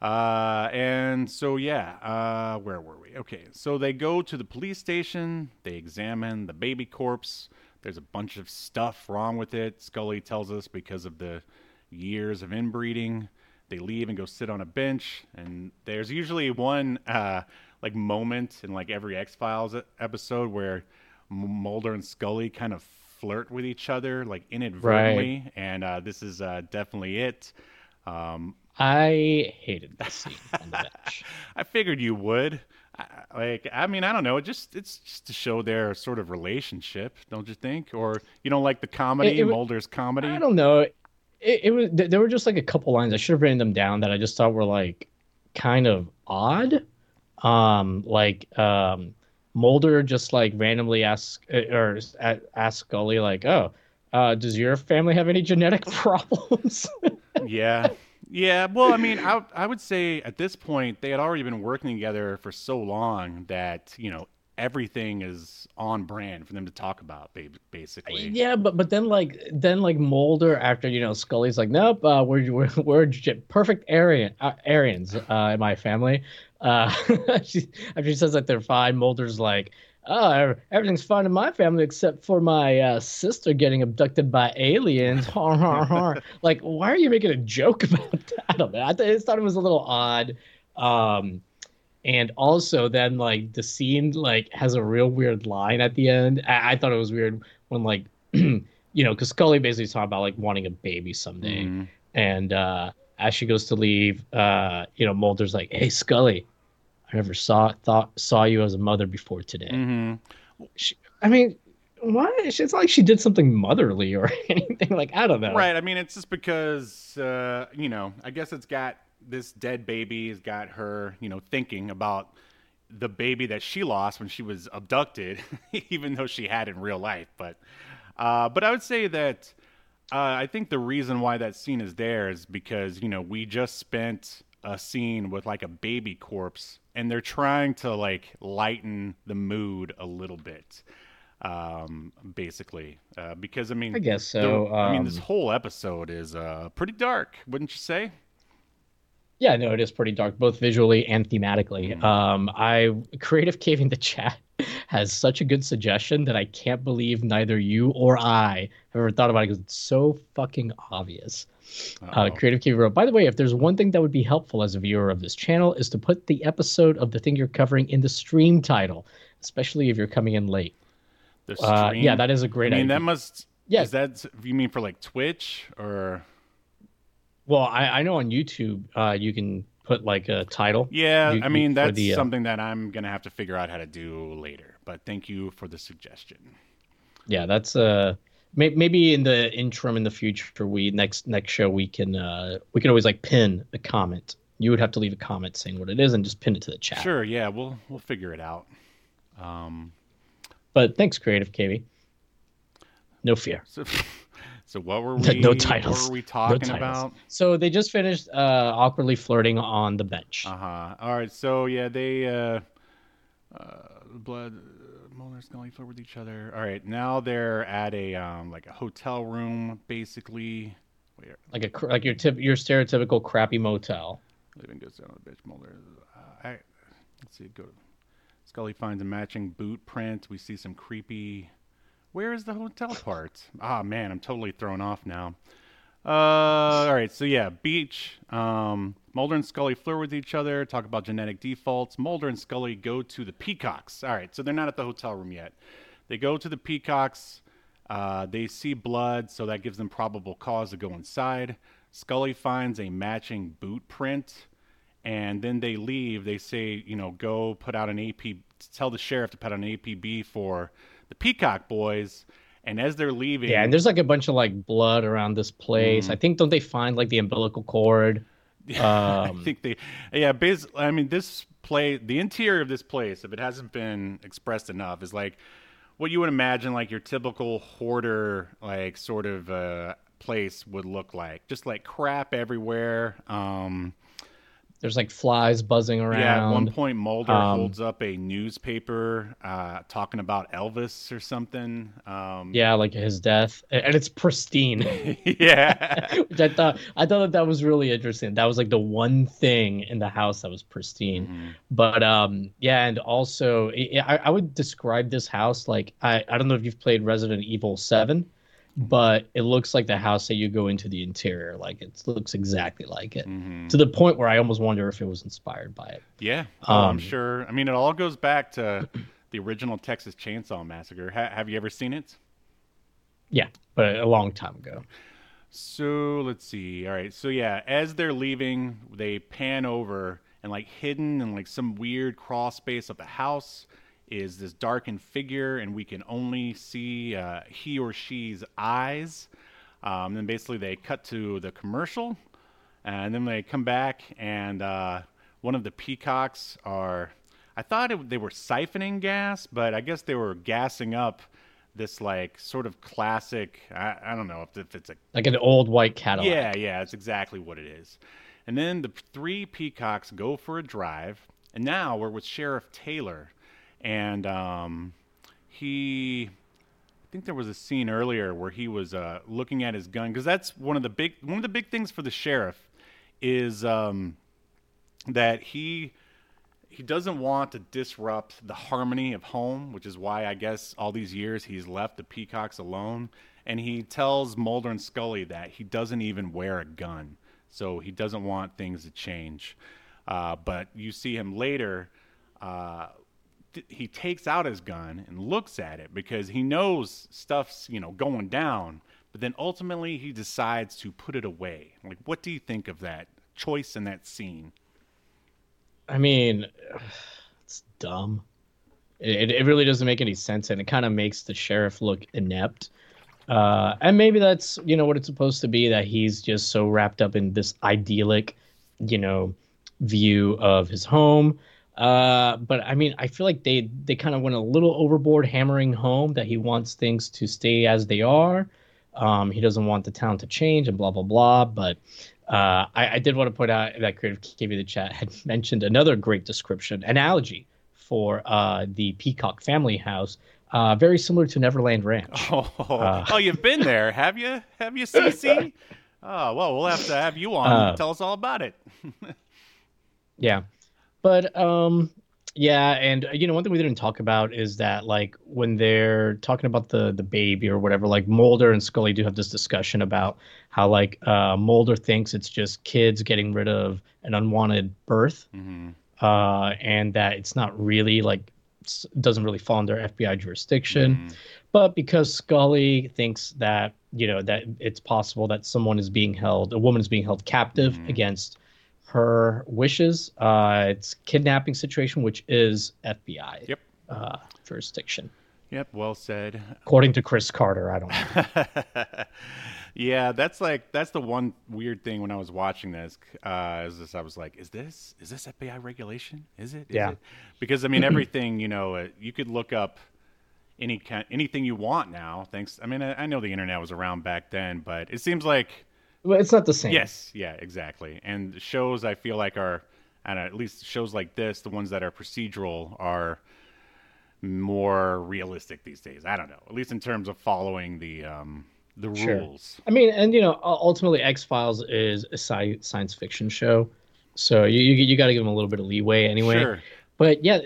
Uh, and so yeah, uh, where were we? Okay, so they go to the police station. They examine the baby corpse. There's a bunch of stuff wrong with it. Scully tells us because of the years of inbreeding. They leave and go sit on a bench. And there's usually one uh, like moment in like every X Files episode where Mulder and Scully kind of flirt with each other like inadvertently, and uh, this is uh, definitely it. Um, I hated this scene on the bench. I figured you would. I, like, I mean, I don't know. It just it's just to show their sort of relationship, don't you think? Or you don't like the comedy, It- it Mulder's comedy? I don't know. It, it was there were just like a couple lines I should have written them down that I just thought were like kind of odd. Um, like um, Mulder just like randomly ask uh, or a- ask Scully like, "Oh, uh, does your family have any genetic problems?" Yeah, Yeah, well, I mean, I, I would say at this point they had already been working together for so long that you know everything is on brand for them to talk about, ba- basically. Yeah, but but then like then like Mulder after you know Scully's like nope uh, we're we're, we're perfect Aryan uh, Aryans uh, in my family. Uh, she after she says that they're fine, Mulder's like oh everything's fine in my family except for my uh, sister getting abducted by aliens. like why are you making a joke about that? I don't know. I, th- I thought it was a little odd. Um, and also then like the scene like has a real weird line at the end i, I thought it was weird when like you know because scully basically talking about like wanting a baby someday Mhm. and uh as she goes to leave uh you know mulder's like hey scully i never saw thought saw you as a mother before today hmm she, i mean why it's like she did something motherly or anything like i don't know Right. I mean, it's just because uh, you know. I guess it's got this dead baby has got her, you know, thinking about the baby that she lost when she was abducted, even though she had in real life. But, uh, but I would say that uh, I think the reason why that scene is there is because you know we just spent a scene with like a baby corpse, and they're trying to like lighten the mood a little bit um basically uh because i mean I guess the- so. i mean this Um, whole episode is uh pretty dark wouldn't you say Yeah, no, it is pretty dark, both visually and thematically. Mhm. Um, I Creative KV in the chat has such a good suggestion that I can't believe neither you or I have ever thought about it because it's so fucking obvious. Uh, Creative KV wrote, by the way, if there's one thing that would be helpful as a viewer of this channel is to put the episode of the thing you're covering in the stream title, especially if you're coming in late. The Uh, stream? yeah, that is a great idea. i mean idea. that must Yeah. is that you mean for like twitch or Well, I, I know on YouTube uh, you can put like a title. yeah You- i mean that's the, uh, something that i'm gonna have to figure out how to do later but thank you for the suggestion. Yeah that's uh may- maybe in the interim in the future we next next show we can uh we can always like pin a comment. You would have to leave a comment saying what it is and just pin it to the chat. Sure yeah we'll we'll figure it out. Um but thanks creative kv no fear. So so what were we no titles. what were we talking titles. about so they just finished uh awkwardly flirting on the bench Uh huh. All right. So yeah, they uh, uh, blood, uh, Mulder, Scully flirt with each other. All right. Now they're at a um like a hotel room, basically. Wait, like a like your tip your stereotypical crappy motel living goes down on the bitch. Mulder. Uh, I let's see. Go to Scully finds a matching boot print. We see some creepy. Where is the hotel part? Ah man, I'm totally thrown off now. Uh, all right, so yeah, beach. Um, Mulder and Scully flirt with each other, talk about genetic defaults. Mulder and Scully go to the Peacocks. All right, so they're not at the hotel room yet. They go to the Peacocks. Uh, they see blood, so that gives them probable cause to go inside. Scully finds a matching boot print, and then they leave. They say, you know, go put out an AP, tell the sheriff to put out an APB for the Peacock boys. And as they're leaving, yeah and there's like a bunch of like blood around this place Mm. i think don't they find like the umbilical cord I Um, think they, yeah, basically, I mean, this play, the interior of this place, if it hasn't been expressed enough, is like what you would imagine like your typical hoarder, like sort of uh, place would look like. Just like crap everywhere. Um, there's like flies buzzing around yeah, at one point, Mulder Um, holds up a newspaper uh, talking about Elvis or something. Um, Yeah, like his death, and it's pristine. yeah. Which I thought I thought that that was really interesting. That was like the one thing in the house that was pristine. Mhm. But um, yeah, and also i I, I would describe this house like I I don't know if you've played Resident Evil Seven, but it looks like the house that you go into the interior. Like it looks exactly like it. Mhm. To the point where I almost wonder if it was inspired by it. Yeah, oh, I'm Um, sure. I mean, it all goes back to the original Texas Chainsaw Massacre. Ha- have you ever seen it? Yeah, but a long time ago. So let's see. All right. So yeah, as they're leaving, they pan over and like hidden in like some weird crawl space of the house is this darkened figure, and we can only see uh, he or she's eyes. Um, then basically they cut to the commercial, and then they come back, and uh, one of the peacocks are. I thought it, they were siphoning gas, but I guess they were gassing up this like sort of classic. I, I don't know if, if it's a Like an old white Cadillac. yeah, yeah, it's exactly what it is. And then the three peacocks go for a drive, and now we're with Sheriff Taylor, and um, he. I think there was a scene earlier where he was uh, looking at his gun because that's one of the big one of the big things for the sheriff is um, that he he doesn't want to disrupt the harmony of home, which is why I guess all these years he's left the peacocks alone. And he tells Mulder and Scully that he doesn't even wear a gun, so he doesn't want things to change. Uh, but you see him later. Uh, he takes out his gun and looks at it because he knows stuff's you know going down. But then ultimately he decides to put it away. Like, what do you think of that choice in that scene? I mean, it's dumb. It, it really doesn't make any sense, and it kind of makes the sheriff look inept. Uh, and maybe that's you know what it's supposed to be that he's just so wrapped up in this idyllic, you know, view of his home. Uh, but I mean, I feel like they they kind of went a little overboard, hammering home that he wants things to stay as they are. Um, he doesn't want the town to change and blah blah blah. But uh, I, I did want to point out that Creative KV the chat had mentioned another great description, analogy for uh, the Peacock family house, uh, very similar to Neverland Ranch. Oh, Uh. oh, you've been there, have you? Have you, CC? Oh, well, we'll have to have you on. Uh. Tell us all about it. Yeah. But um yeah, and uh, you know one thing we didn't talk about is that like when they're talking about the the baby or whatever, like Mulder and Scully do have this discussion about how like uh Mulder thinks it's just kids getting rid of an unwanted birth. hmm Uh and that it's not really like doesn't really fall under FBI jurisdiction. Mhm. But because Scully thinks that, you know, that it's possible that someone is being held, a woman is being held captive Mhm. against her wishes, uh, it's kidnapping situation, which is FBI Yep. uh, jurisdiction. Yep, well said. According to Chris Carter, I don't know. yeah, that's like that's the one weird thing when I was watching this. Uh, is this I was like, is this is this FBI regulation? Is it? Is Yeah. it? Because I mean, everything you know, uh, you could look up any kind, anything you want now. Thanks. I mean, I, I know the internet was around back then, but it seems like it's not the same. Yes, yeah, exactly. And shows I feel like are, and at least shows like this, the ones that are procedural are more realistic these days. I don't know, at least in terms of following the um, the Sure. rules. I mean, and you know, ultimately, X Files is a sci- science fiction show, so you you, you got to give them a little bit of leeway anyway. Sure. But yeah,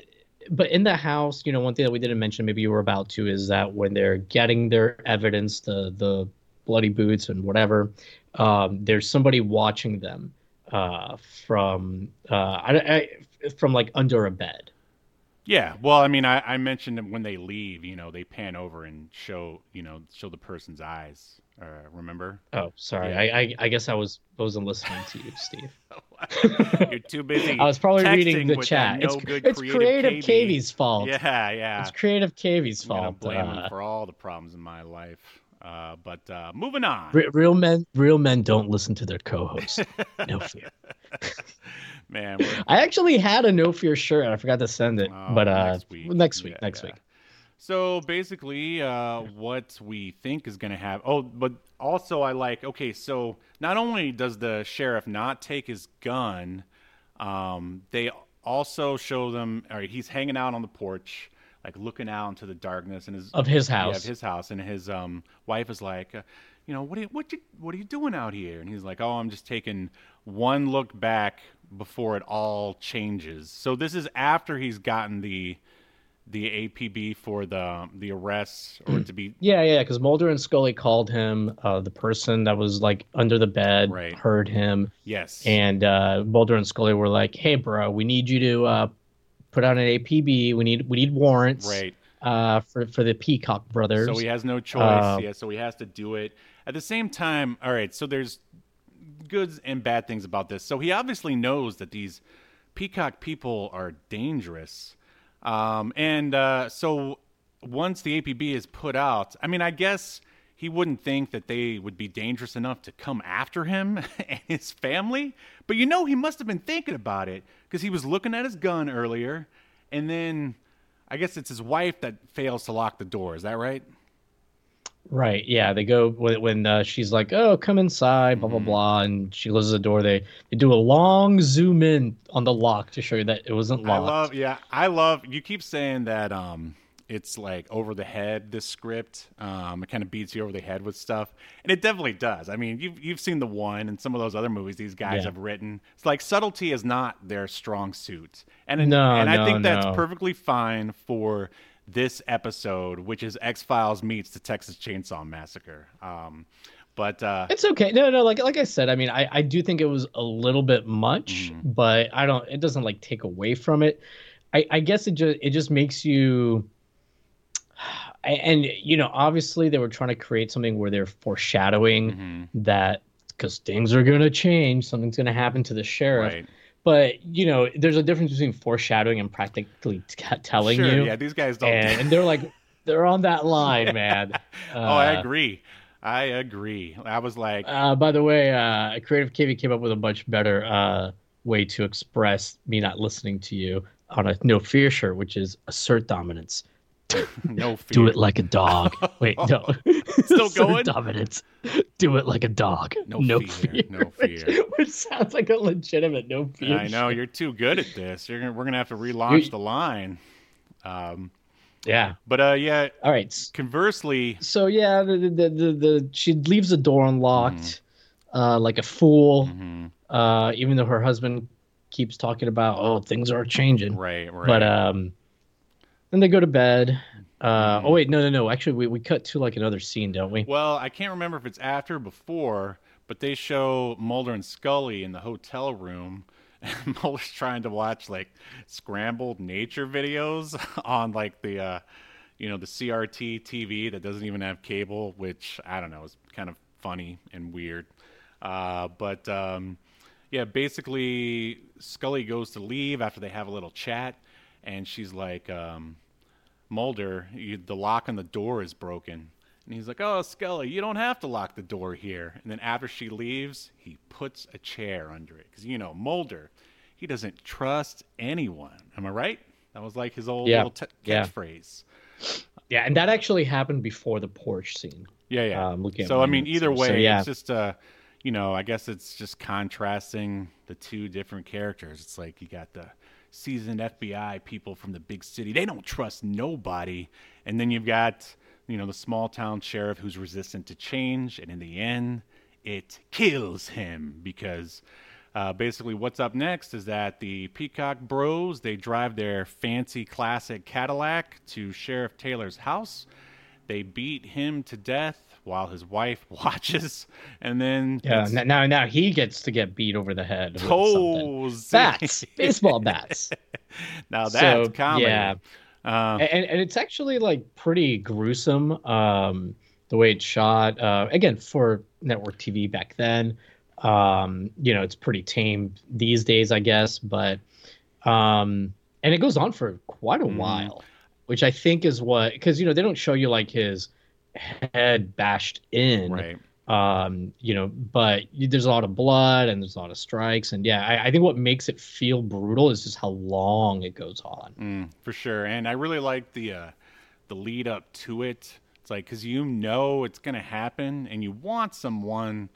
but in the house, you know, one thing that we didn't mention, maybe you were about to, is that when they're getting their evidence, the the bloody boots and whatever, um, there's somebody watching them uh, from uh, I, I, from like under a bed. Yeah. Well, I mean, I, I mentioned that when they leave, you know, they pan over and show, you know, show the person's eyes. Uh, remember? Oh, sorry, Yeah. I, I I guess I was wasn't listening to you, Steve. You're too busy. I was probably reading the chat. that It's, it's creative creative. Fault. Yeah, yeah. It's creative I'm gonna fault. blame Uh, him for all the problems in my life. Uh, but uh, moving on. Re- real men, real men don't listen to their co-hosts. No fear. Man, I actually had a no fear shirt. I forgot to send it, Oh, but uh, next week. next week, Yeah, next yeah. week. So basically, uh, what we think is going to happen. Oh, but also I like. Okay, so not only does the sheriff not take his gun, um, they also show them. All right, he's hanging out on the porch, like looking out into the darkness, and his Of his yeah, house. of his house, and his um wife is like, uh, you know, what are you, what you, what are you doing out here? And he's like, oh, I'm just taking one look back before it all changes. So this is after he's gotten the the APB for the the arrests or to be Yeah, yeah, because Mulder and Scully called him. Uh, the person that was like under the bed Right. heard him, yes and uh, Mulder and Scully were like, "Hey, bro, we need you to uh, put out an APB. We need we need warrants right. uh, for for the Peacock brothers." So he has no choice. Uh, yeah, so he has to do it. At the same time, all right, so there's goods and bad things about this. So he obviously knows that these peacock people are dangerous. Um, and uh, so once the APB is put out, I mean, I guess he wouldn't think that they would be dangerous enough to come after him and his family. But you know, he must have been thinking about it because he was looking at his gun earlier. And then I guess it's his wife that fails to lock the door. Is that right? Right. Yeah. They go when, when uh, she's like, "Oh, come inside," blah blah Mhm. blah, and she closes the door. They they do a long zoom in on the lock to show you that it wasn't locked. I love, yeah, I love. You keep saying that um, it's like over the head. This script, um, it kind of beats you over the head with stuff, and it definitely does. I mean, you've you've seen the one and some of those other movies these guys Yeah. have written. It's like subtlety is not their strong suit, and No, and I no, think that's perfectly fine for this episode, which is X Files meets the Texas Chainsaw Massacre. Um, but uh, It's okay. No, no, like like I said, I mean, I I do think it was a little bit much, Mhm. but I don't. It doesn't like take away from it. I I guess it just it just makes you. And you know, obviously, they were trying to create something where they're foreshadowing mhm, that because things are gonna change, something's gonna happen to the sheriff. right. But you know, there's a difference between foreshadowing and practically t- telling Sure, you. yeah, these guys don't. and, and they're like, they're on that line, man. oh, I Uh, agree. I agree. I was like, Uh, by the way, uh, Creative KV came up with a much better uh, way to express me not listening to you on a No Fear shirt, which is assert dominance. no fear. Do it like a dog. Wait, no. Still going? dominance. Do it like a dog. No no fear, no Which, fear. which sounds like a legitimate No Fear. I know you're too good at this. You're gonna, we're gonna have to relaunch You- the line. Um, Yeah. but uh, yeah. All right. Conversely, So yeah, the the the, the, the she leaves the door unlocked, uh, like a fool. mhm, Uh, even though her husband keeps talking about, oh, things are changing. right, right. But um, then they go to bed. Uh, oh wait, no, no, no. Actually, we, we cut to like another scene, don't we? well, I can't remember if it's after or before, but they show Mulder and Scully in the hotel room. And Mulder's trying to watch like scrambled nature videos on like the uh, you know the CRT TV that doesn't even have cable, which I don't know is kind of funny and weird. Uh, but um, yeah, basically Scully goes to leave after they have a little chat, and she's like, um, Mulder, you, the lock on the door is broken. And he's like, Oh, Scully, you don't have to lock the door here. And then after she leaves, he puts a chair under it. Because, you know, Mulder, he doesn't trust anyone. Am I right? That was like his old Yeah, little t- yeah. Yeah, and that actually happened before the porch scene. Yeah, yeah. Um, looking so I mean, either way, So, yeah. it's just uh, you know, I guess it's just contrasting the two different characters. It's like you got the seasoned FBI people from the big city; they don't trust nobody, and then you've got you know the small town sheriff who's resistant to change, and in the end, it kills him because. Uh, basically, what's up next is that the Peacock Bros they drive their fancy classic Cadillac to Sheriff Taylor's house. They beat him to death while his wife watches, and then Yeah, it's n- now now he gets to get beat over the head. toes. Bats, baseball bats. now that's So, comedy. yeah. Uh, and, and it's actually like pretty gruesome um the way it's shot uh again for network tv back then um you know it's pretty tame these days i guess but um and it goes on for quite a Mhm. while which i think is what because you know they don't show you like his head bashed in right. um you know but there's a lot of blood and there's a lot of strikes and yeah I, I think what makes it feel brutal is just how long it goes on Mm, for sure. And I really like the uh, the lead up to it. It's like because you know it's gonna happen, and you want someone.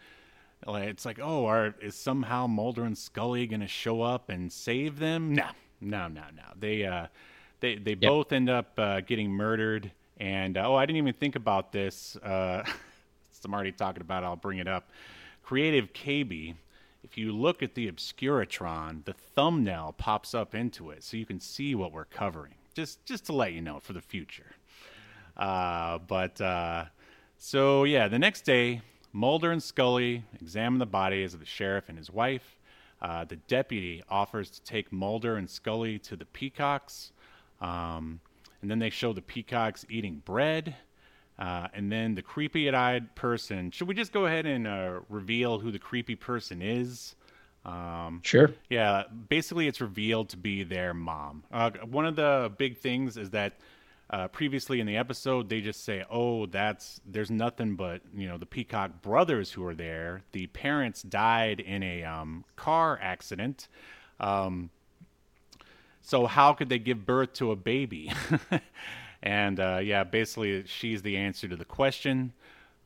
Like it's like, oh, are is somehow Mulder and Scully gonna show up and save them? No, no, no, no. They uh, they they both end up uh, getting murdered. And uh, oh, I didn't even think about this. Uh, I'm already talking about, it, I'll bring it up. Creative KV. If you look at the Obscuratron, the thumbnail pops up into it, so you can see what we're covering. Just just to let you know for the future. Uh, but uh, so yeah, the next day, Mulder and Scully examine the bodies of the sheriff and his wife. Uh, the deputy offers to take Mulder and Scully to the peacocks, um, and then they show the peacocks eating bread. Uh, and then the creepy-eyed person. Should we just go ahead and uh, reveal who the creepy person is? Um, sure yeah, basically, it's revealed to be their mom. Uh, one of the big things is that uh, previously in the episode, they just say, "Oh, that's there's nothing but you know the Peacock brothers who are there. The parents died in a um, car accident." Um, so how could they give birth to a baby? and uh, yeah, basically she's the answer to the question.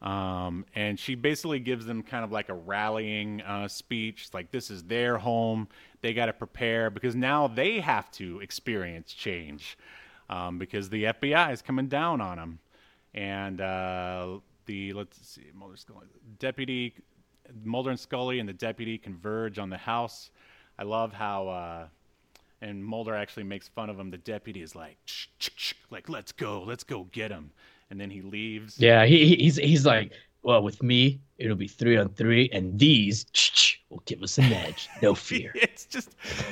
Um, and she basically gives them kind of like a rallying uh, speech. Like this is their home. They got to prepare because now they have to experience change um, because the FBI is coming down on them. And uh, the let's see, Mulder Scully, deputy Mulder and Scully and the deputy converge on the house. I love how. And Mulder actually makes fun of him. The deputy is like, like, let's go, let's go get him. And then he leaves. Yeah, he, he- he's he's like, well, with me, it'll be three on three, and these will give us an edge. No fear. it's just,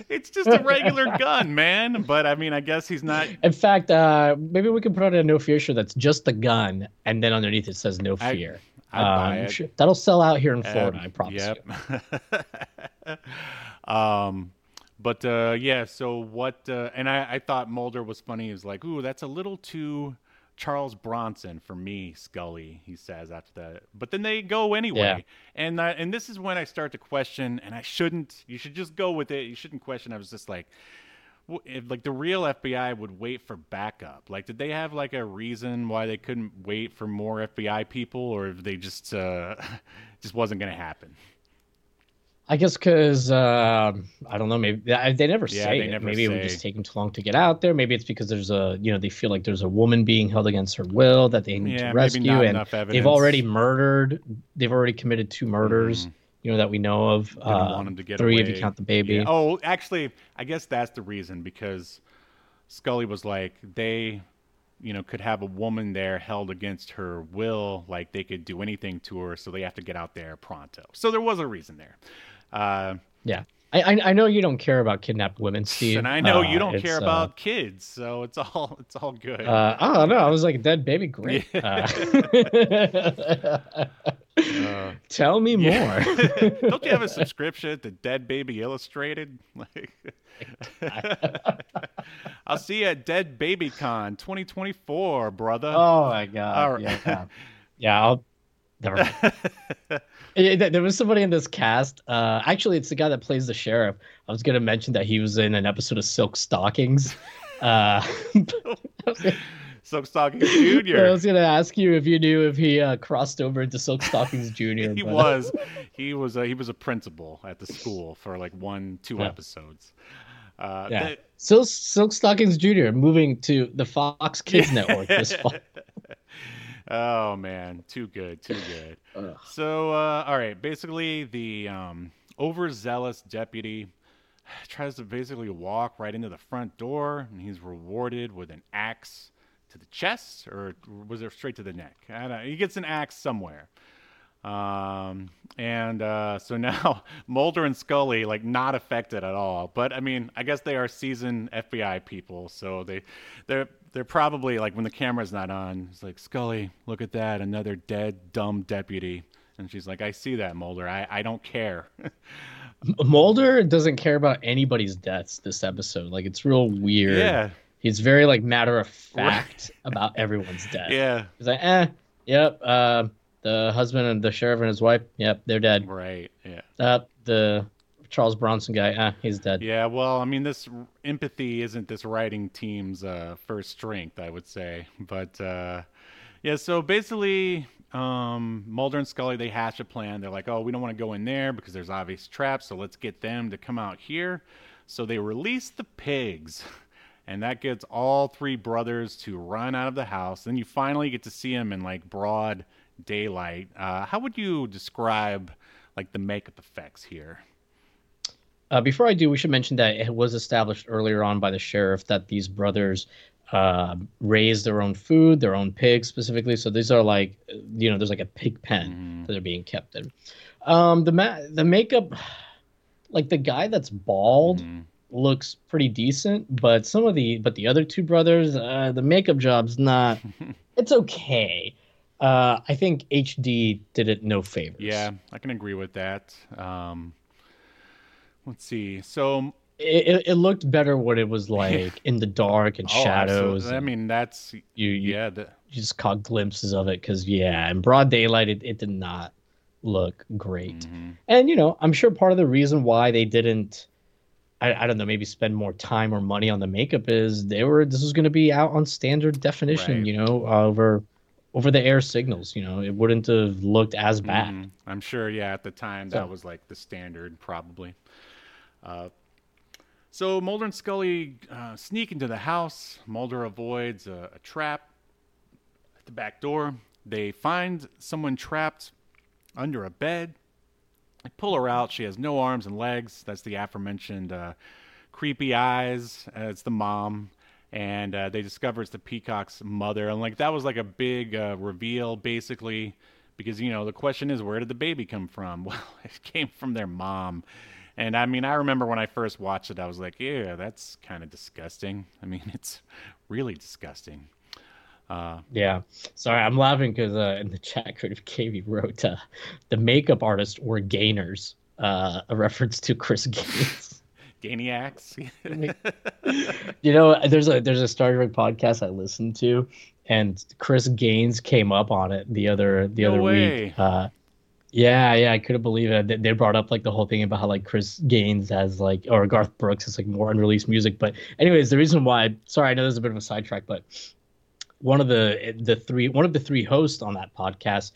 it's just a regular gun, man. But I mean, I guess he's not. In fact, uh, maybe we can put out a no fear shirt that's just the gun, and then underneath it says no fear. Buy Um, sure- That'll sell out here in Florida, I promise you. Yep. um, but uh, yeah. So what? Uh, and I, I thought Mulder was funny. He was like, "Ooh, that's a little too Charles Bronson for me, Scully." He says after that. But then they go anyway. Yeah. And and this is when I start to question. And I shouldn't. You should just go with it. You shouldn't question. I was just like. If, like the real FBI would wait for backup. Like, did they have like a reason why they couldn't wait for more FBI people, or if they just uh, just wasn't going to happen? I guess because um, I don't know. Maybe they never Yeah, say they it. never maybe it would just take them too long to get out there. Maybe it's because there's a you know they feel like there's a woman being held against her will that they need Yeah, to rescue, and they've already murdered. They've already committed two murders. You know that we know of. Didn't Uh, want to get three if you count the baby. Yeah. Oh, actually, I guess that's the reason because Scully was like they, you know, could have a woman there held against her will, like they could do anything to her, so they have to get out there pronto. So there was a reason there. Uh, Yeah, I, I I know you don't care about kidnapped women, Steve, and I know you Uh, don't it's, care uh, about kids, so it's all it's all good. Uh, I don't know. I was like, a dead baby, great. Uh, Uh, tell me yeah. more. don't you have a subscription to Dead Baby Illustrated? Like, I'll see you at Dead Baby Con 2024, brother. oh my god. All right. Yeah. Yeah. I'll. Never there- was somebody in this cast. Uh, actually, it's the guy that plays the sheriff. I was gonna mention that he was in an episode of Silk Stockings. Uh, Silk Stockings Junior. I was gonna ask you if you knew if he uh, crossed over into Silk Stockings Junior. he but- was he was a, he was a principal at the school for like one two Yeah. episodes. Uh, Yeah. that- Silk, Silk Stockings Junior moving to the Fox Kids Network this fall. Oh man, too good, too good. Ugh. So uh, all right, basically the um, overzealous deputy tries to basically walk right into the front door, and he's rewarded with an axe to the chest, or was it straight to the neck? I don't know. He gets an axe somewhere. Um, and uh, so now Mulder and Scully like not affected at all. But I mean, I guess they are seasoned FBI people, so they they're they're probably like when the camera's not on, it's like Scully, look at that, another dead dumb deputy. And she's like, I see that, Mulder. I, I don't care. Mulder doesn't care about anybody's deaths this episode. Like it's real weird. yeah, He's very like matter of fact about everyone's death. yeah, He's like, eh, yep. Uh, the husband and the sheriff and his wife, yep, they're dead. right, yeah. Uh, the Charles Bronson guy, ah, he's dead. Yeah, well, I mean, this empathy isn't this writing team's uh, first strength, I would say. But uh, yeah, so basically, um, Mulder and Scully they hatch a plan. They're like, oh, we don't want to go in there because there's obvious traps, so let's get them to come out here. So they release the pigs, and that gets all three brothers to run out of the house. Then you finally get to see them in like broad daylight. Uh, how would you describe like the makeup effects here? Uh, before I do, we should mention that it was established earlier on by the sheriff that these brothers uh, raise their own food, their own pigs specifically. So these are like, you know, there's like a pig pen that they're being kept in. Um, the ma- the makeup, like the guy that's bald, Mhm. looks pretty decent, but some of the but the other two brothers, uh, the makeup job's not. it's okay. Uh, I think HD did it no favors. Yeah, I can agree with that. Um, let's see. So, it, it, looked better what it was like in the dark and oh, shadows. I mean, that's you, you, yeah. The, you just caught glimpses of it because yeah, in broad daylight, it, it did not look great. mhm. And you know, I'm sure part of the reason why they didn't I, I don't know, maybe spend more time or money on the makeup is they were this was going to be out on standard definition, Right. you know, over over the air signals. You know, it wouldn't have looked as bad. Mhm. I'm sure, yeah, at the time So- that was like the standard, probably. Uh, so Mulder and Scully uh, sneak into the house. Mulder avoids a, a trap at the back door. They find someone trapped under a bed. They pull her out. She has no arms and legs. That's the aforementioned uh, creepy eyes. Uh, it's the mom. And uh, they discover it's the peacock's mother. And like that was like a big uh, reveal, basically, because you know the question is where did the baby come from? Well, it came from their mom. And I mean, I remember when I first watched it, I was like, yeah, that's kind of disgusting. I mean, it's really disgusting. Uh, Yeah. Sorry, I'm laughing because uh, in the chat, Creative KV wrote uh, the makeup artists were gainers, uh, a reference to Chris Gaines. Gainiacs. you know, there's a there's a Star Trek podcast I listened to, and Chris Gaines came up on it the other the No other way. week. Yeah, yeah, I couldn't believe it. They- brought up like the whole thing about how like Chris Gaines has like or Garth Brooks has like more unreleased music. But anyways, the reason why sorry, I know this is a bit of a sidetrack, but one of the the three one of the three hosts on that podcast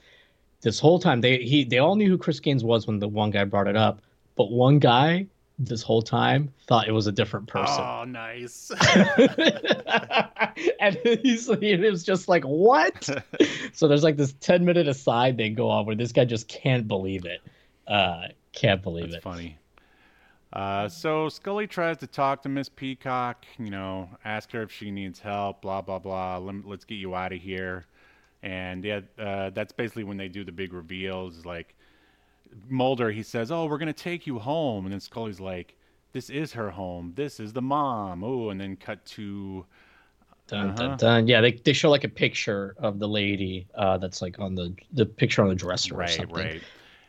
this whole time they he they all knew who Chris Gaines was when the one guy brought it up, but one guy this whole time thought it was a different person. oh, nice. and he's it was just like what so there's like this 10 minute aside they go on where this guy just can't believe it uh can't believe That's it funny. Uh, so Scully tries to talk to Miss Peacock, you know, ask her if she needs help, blah blah blah. Let, let's get you out of here. And yeah, uh, that's basically when they do the big reveals. Like Mulder, he says, "Oh, we're gonna take you home," and then Scully's like, "This is her home. This is the mom." Oh, and then cut to dun, Uh-huh. dun, dun. yeah they, they show like a picture of the lady uh that's like on the the picture on the dresser or right, something right.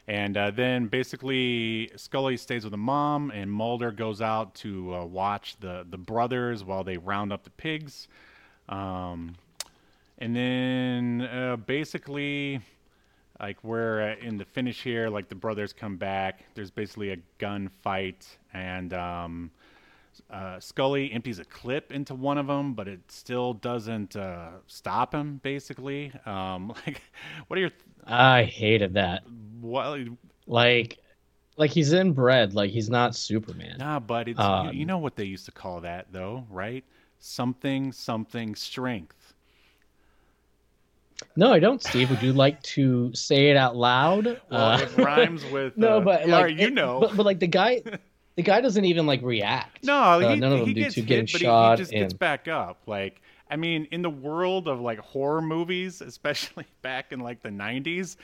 And uh, then basically Scully stays with the mom, and Mulder goes out to uh, watch the the brothers while they round up the pigs. Um, and then uh, basically, like we're uh, in the finish here, like the brothers come back. There's basically a gunfight, and um, uh, Scully empties a clip into one of them, but it still doesn't uh, stop him. Basically, um, like, what are your i hated that what? like like he's inbred like he's not superman Nah, but it's you- Um, you know what they used to call that though, right? Something something strength. No i don't steve would you like to say it out loud Well, Uh, it rhymes with no uh, but like you know. but, but like the guy the guy doesn't even like react no, Uh, he, none of them he do gets too hit, getting but he- shot he just gets back up. Like, I mean, in the world of like horror movies, especially back in like the '90s,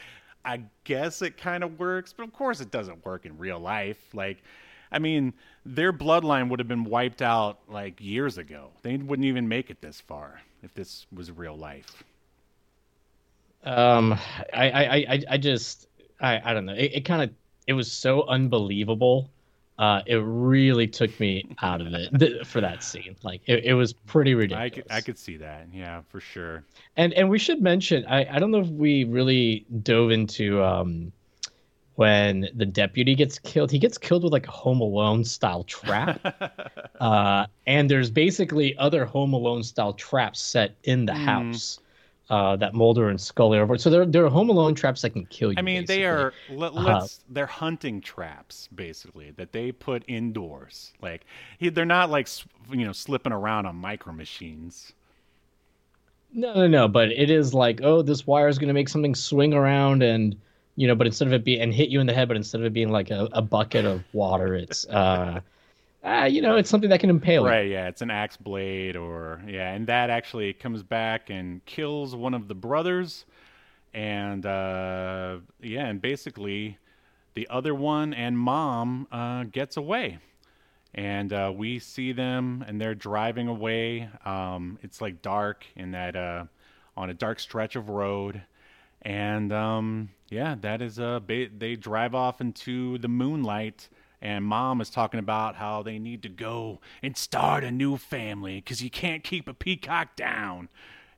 I guess it kind of works, but of course it doesn't work in real life. Like, I mean, their bloodline would have been wiped out like years ago. They wouldn't even make it this far if this was real life. Um, I, I, I- I, just, I, I don't know. It, it kind of, it was so unbelievable. Uh, it really took me out of it th- for that scene. Like, it, it was pretty ridiculous. I could, I could see that. Yeah, for sure. And and we should mention, I, I don't know if we really dove into um, when the deputy gets killed. He gets killed with like a Home Alone style trap. uh, and there's basically other Home Alone style traps set in the Mhm. house. Uh, that Mulder and Scully are. So there are Home Alone traps that can kill you. I mean, they are. Let, Uh-huh. let's. They're hunting traps, basically, that they put indoors. Like they're not like you know slipping around on micro machines. No, no, no. But it is like, oh, this wire is going to make something swing around, and you know, but instead of it being and hit you in the head, but instead of it being like a, a bucket of water, it's uh, uh, you know, it's something that can impale. Right? Yeah, it's an axe blade, or yeah, and that actually comes back and kills one of the brothers, and uh, yeah, and basically, the other one and mom uh, gets away. and uh, we see them and they're driving away um, it's like dark in that uh, on a dark stretch of road and um, yeah that is a ba- they drive off into the moonlight and mom is talking about how they need to go and start a new family because you can't keep a peacock down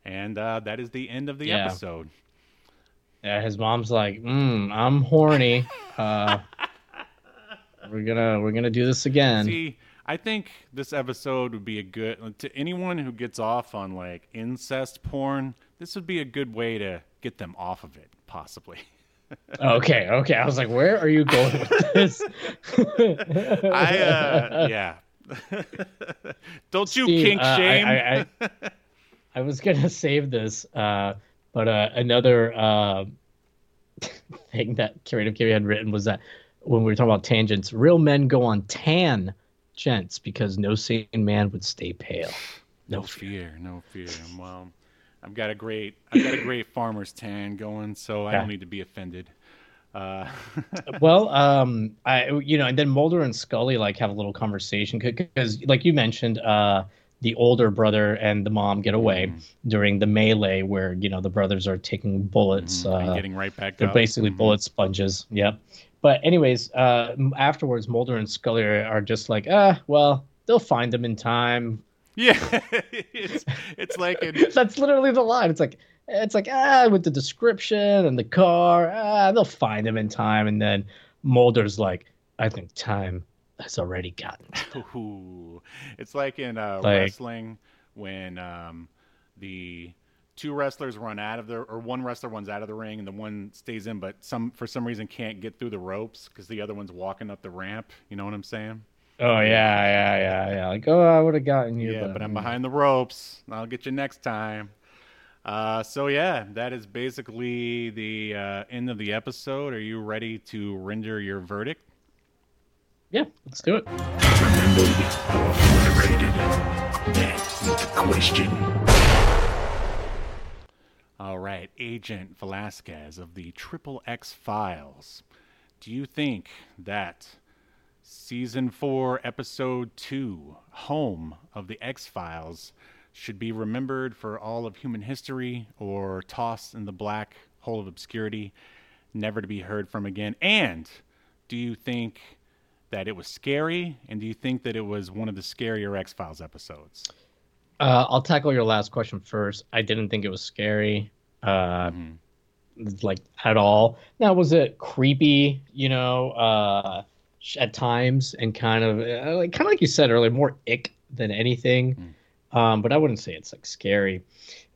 and uh, that is the end of the Yeah. episode Yeah, his mom's like, mm, I'm horny. Uh, we're gonna we're gonna do this again. See, I think this episode would be a good to anyone who gets off on like incest porn. This would be a good way to get them off of it, possibly. okay, okay. I was like, where are you going with this? I uh, yeah. Don't you Steve, kink uh, shame? I, I, I was gonna save this, uh, but uh, another uh, thing that Creative Kitty had written was that when we were talking about tangents, real men go on tan gents because no sane man would stay pale. no fear, no fear. Well, I've got a great, I've got a great farmer's tan going, so I don't need to be offended. Uh, well, um, I you know, and then Mulder and Scully like have a little conversation because, like you mentioned, uh, the older brother and the mom get away during the melee where you know the brothers are taking bullets. and uh, getting right back They're up. basically Mhm. bullet sponges. Yep. But anyways, uh, afterwards, Mulder and Scully are, are just like, ah, well, they'll find them in time. Yeah, it's it's like in, That's literally the line. It's like, it's like ah, with the description and the car, ah, they'll find him in time. And then Mulder's like, I think time has already gotten. Ooh. It's like in uh, Like- wrestling when um, the two wrestlers run out of the or one wrestler runs out of the ring and the one stays in, but some for some reason can't get through the ropes because the other one's walking up the ramp. You know what I'm saying? Oh yeah, yeah, yeah, yeah. Like, oh, I would have gotten you. Yeah, but I'm behind the ropes. I'll get you next time. Uh, so yeah, that is basically the uh, end of the episode. Are you ready to render your verdict? Yeah, let's do it. Remember how rated? That's the question. All right, Agent Velazquez of the Triple X Files. Do you think that season four, episode two, Home of the X Files, should be remembered for all of human history or tossed in the black hole of obscurity, never to be heard from again? And do you think that it was scary? And do you think that it was one of the scarier X Files episodes? Uh, I'll tackle your last question first. I didn't think it was scary, uh, like at all. Now, was it creepy? You know, uh, at times, and kind of uh, like kind of like you said earlier, more ick than anything. Um, but I wouldn't say it's like scary.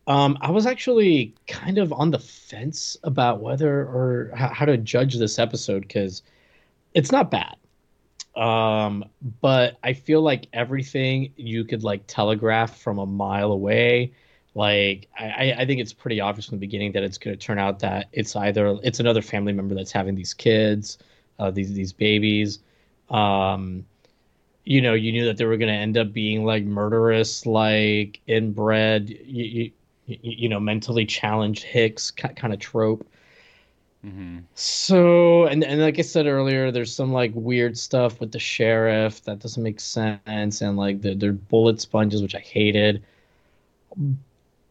Um, I was actually kind of on the fence about whether or h- how to judge this episode because it's not bad um but i feel like everything you could like telegraph from a mile away like i i think it's pretty obvious from the beginning that it's going to turn out that it's either it's another family member that's having these kids uh these these babies um you know you knew that they were going to end up being like murderous like inbred you, you, you know mentally challenged hicks kind of trope Mm-hmm. so, and and like I said earlier, there's some like weird stuff with the sheriff that doesn't make sense, and like the they're bullet sponges, which I hated.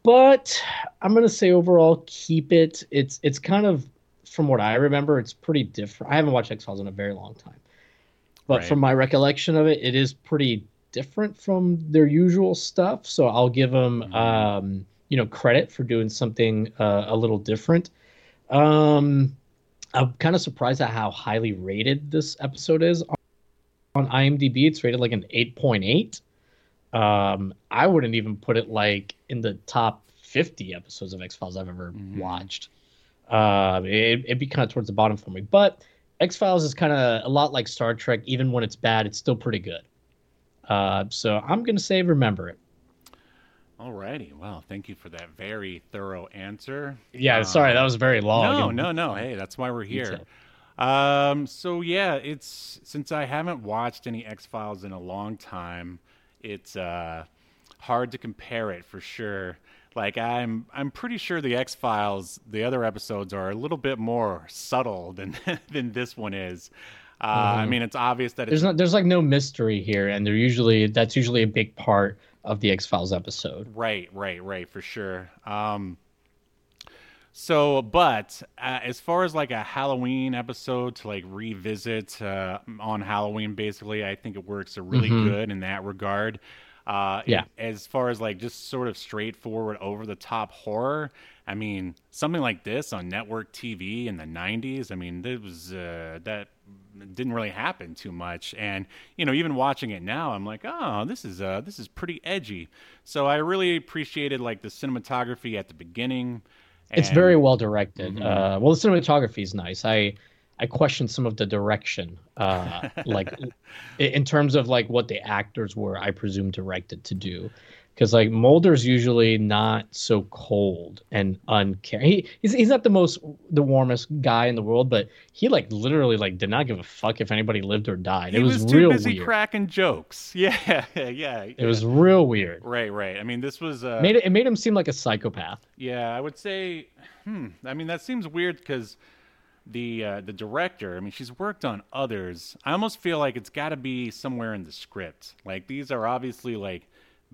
But I'm gonna say overall, keep it. It's it's kind of from what I remember, it's pretty different. I haven't watched X Files in a very long time, but Right. from my recollection of it, it is pretty different from their usual stuff. So I'll give them, um, you know, credit for doing something uh, a little different. Um, I'm kind of surprised at how highly rated this episode is on, IMDb. It's rated like an 8.8. Um, I wouldn't even put it like in the top 50 episodes of X Files I've ever watched. Um, it, it'd be kind of towards the bottom for me. But X Files is kind of a lot like Star Trek. Even when it's bad, it's still pretty good. Uh, so I'm gonna say remember it. Alrighty. Well, thank you for that very thorough answer. Yeah, Um, sorry that was very long. No, and no, no. Hey, that's why we're here. Um, so yeah, it's since I haven't watched any X Files in a long time, it's uh, hard to compare it for sure. Like I'm, I'm pretty sure the X Files, the other episodes are a little bit more subtle than than this one is. Uh, I mean, it's obvious that it's There's not there's like no mystery here, and they're usually that's usually a big part of the X Files episode. Right, right, right, for sure. Um, so, but uh, as far as like a Halloween episode to like revisit uh, on Halloween, basically, I think it works really good in that regard. Uh, Yeah. As far as like just sort of straightforward, over the top horror, I mean, something like this on network TV in the '90s. I mean, there was uh, that didn't really happen too much. And you know, even watching it now, I'm like, oh, this is uh, this is pretty edgy. So I really appreciated like the cinematography at the beginning. It's very well directed. Uh, well, the cinematography is nice. I I question some of the direction, uh, like in terms of like what the actors were, I presume, directed to do. Because like Mulder's usually not so cold and uncaring. He, he's he's not the most the warmest guy in the world, but he like literally like did not give a fuck if anybody lived or died. He it was, was, too real busy weird. cracking jokes. Yeah, yeah. It was real weird. right, right. I mean, this was uh, Made it, it made him seem like a psychopath. Yeah, I would say, hmm. I mean, that seems weird because the uh, the director. I mean, she's worked on others. I almost feel like it's got to be somewhere in the script. Like these are obviously like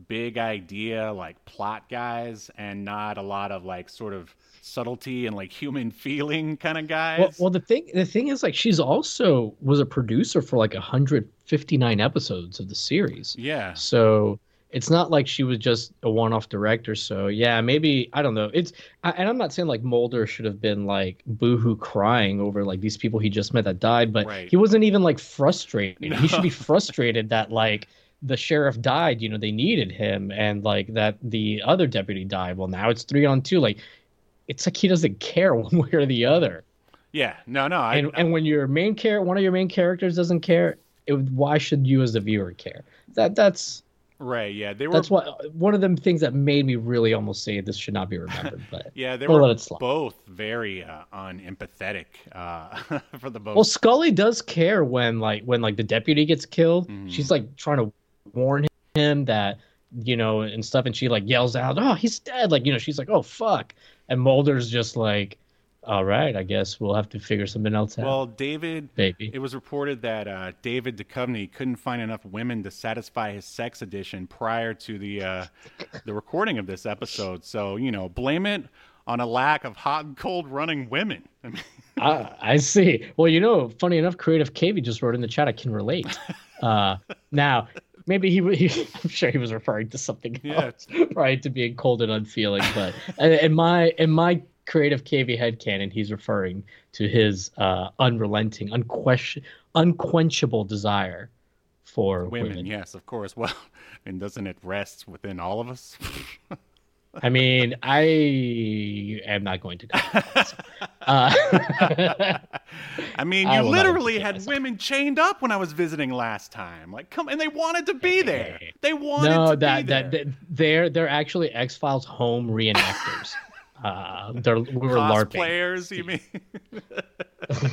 big idea, like plot guys, and not a lot of like sort of subtlety and like human feeling kind of guys. Well, well, the thing the thing is, like, she's also was a producer for like 159 episodes of the series. yeah, So it's not like she was just a one-off director. So yeah, maybe I don't know. It's I, and I'm not saying like Mulder should have been like boohoo crying over like these people he just met that died, but Right. he wasn't even like frustrated. He should be frustrated that like the sheriff died. You know, they needed him, and like that the other deputy died. Well, now it's three on two. Like it's like he doesn't care one way or the other. yeah. No, no. I, and and when your main char- one of your main characters doesn't care, it, why should you as the viewer care? That that's right. Yeah, they were. that's what one of them things that made me really almost say this should not be remembered. But yeah, they were let it slide. both very uh, unempathetic uh, for the both. well, Scully does care when like when like the deputy gets killed. Mhm. She's like trying to warn him that you know and stuff, and she like yells out, "Oh, he's dead!" Like you know, she's like, "Oh fuck," and Mulder's just like, "All right, I guess we'll have to figure something else out, well, David baby." It was reported that uh, David Duchovny couldn't find enough women to satisfy his sex addiction prior to the uh, the recording of this episode. So you know, blame it on a lack of hot and cold running women. I mean, I, I see. Well, you know, funny enough, Creative KV just wrote in the chat. I can relate. Uh, now, maybe he, he, I'm sure he was referring to something Yeah. else, right? To being cold and unfeeling. But in my in my Creative KV headcanon, he's referring to his uh, unrelenting, unquestion, unquenchable desire for women, women. yes, of course. Well, and doesn't it rest within all of us? I mean, I am not going to go. Uh, I mean, you not literally had myself. women chained up when I was visiting last time. Like, come and they wanted to be there. Hey. They wanted no, to that be there. that that they're they're actually X Files home reenactors. Uh, they're we were larping. Cosplayers, you mean?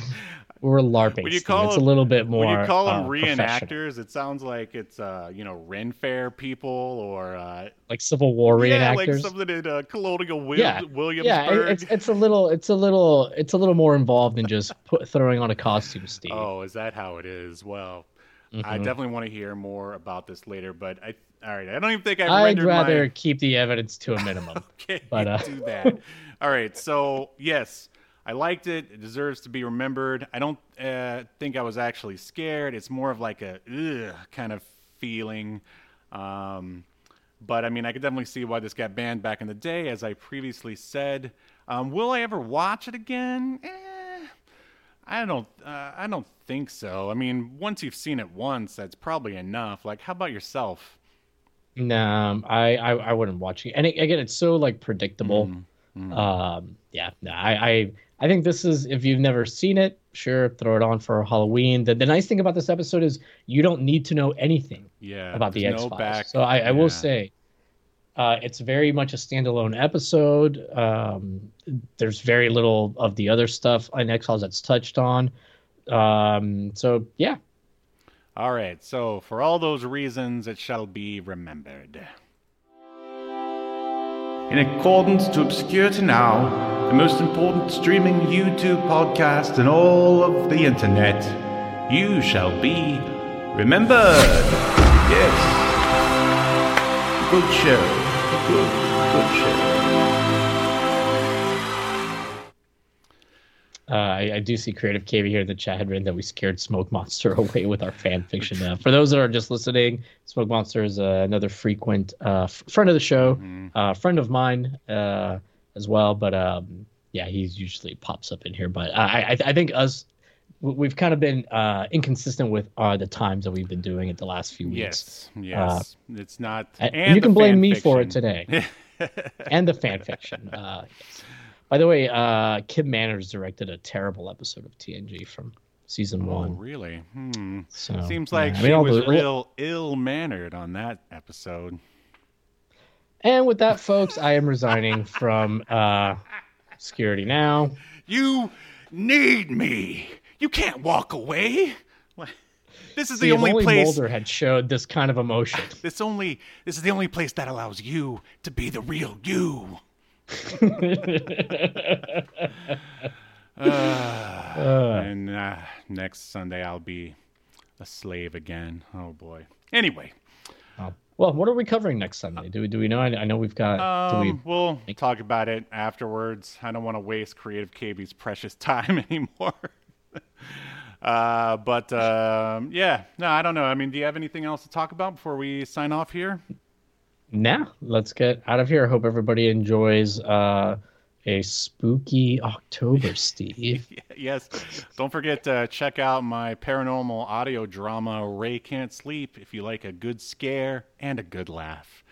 We were larping. When you call it's them- a little bit more. when you call them uh, reenactors, it sounds like it's uh, you know Ren Fair people or uh, like Civil War yeah, like something in uh, Colonial Wil- yeah, Williamsburg. yeah. it- It's it's a little it's a little it's a little more involved than just put, throwing on a costume, Steve. oh, is that how it is? Well, I Mhm. definitely want to hear more about this later. But I, all right, I don't even think I've I'd rather my. keep the evidence to a minimum. Okay, but, uh, do that. All right, so yes, I liked it. It deserves to be remembered. I don't uh, think I was actually scared. It's more of like a ugh kind of feeling. Um, but I mean, I could definitely see why this got banned back in the day, as I previously said. Um, will I ever watch it again? Eh, I don't. Uh, I don't think so. I mean, once you've seen it once, that's probably enough. Like, how about yourself? No, I, I I wouldn't watch it. And it, again, it's so like predictable. Mm, mm. Um, yeah, no, I, I I think this is if you've never seen it, sure, throw it on for Halloween. The the nice thing about this episode is you don't need to know anything yeah, about the X no Files. back- so I, I yeah. will say, uh, it's very much a standalone episode. Um, there's very little of the other stuff on X Files that's touched on. Um, so yeah, All right, so for all those reasons, it shall be remembered. In accordance to Obscurity Now, the most important streaming YouTube podcast in all of the internet, you shall be remembered. Yes. Good show. Good, good show. Uh, I, I do see Creative KV here in the chat had written that we scared Smoke Monster away with our fan fiction. Uh, for those that are just listening, Smoke Monster is uh, another frequent uh, f- friend of the show, Mhm. uh, friend of mine uh, as well. But um, yeah, he usually pops up in here. But I, I, I think us we've kind of been uh, inconsistent with uh, the times that we've been doing it the last few weeks. Yes, yes. it's not. And, and you can blame me for it today, and the fan fiction. Uh, yes. By the way, uh, Kim Manners directed a terrible episode of TNG from season Oh, one. really? Hmm. So Seems yeah, like I she mean, all was the- real ill mannered on that episode. And with that, folks, I am resigning from uh, Security Now. You need me. You can't walk away. This is See, the only only place. Mulder had showed this kind of emotion. This only. This is the only place that allows you to be the real you. Uh, and uh, next Sunday I'll be a slave again. Oh boy. Anyway, Oh. Well, what are we covering next Sunday? Do we do we know? I, I know we've got. do we? um, we'll talk about it afterwards. I don't want to waste Creative KV's precious time anymore. uh, but um, yeah, no, I don't know. I mean, do you have anything else to talk about before we sign off here? Nah, let's get out of here. I hope everybody enjoys uh, a spooky October, Steve. yes. Don't forget to check out my paranormal audio drama, Ray Can't Sleep, if you like a good scare and a good laugh.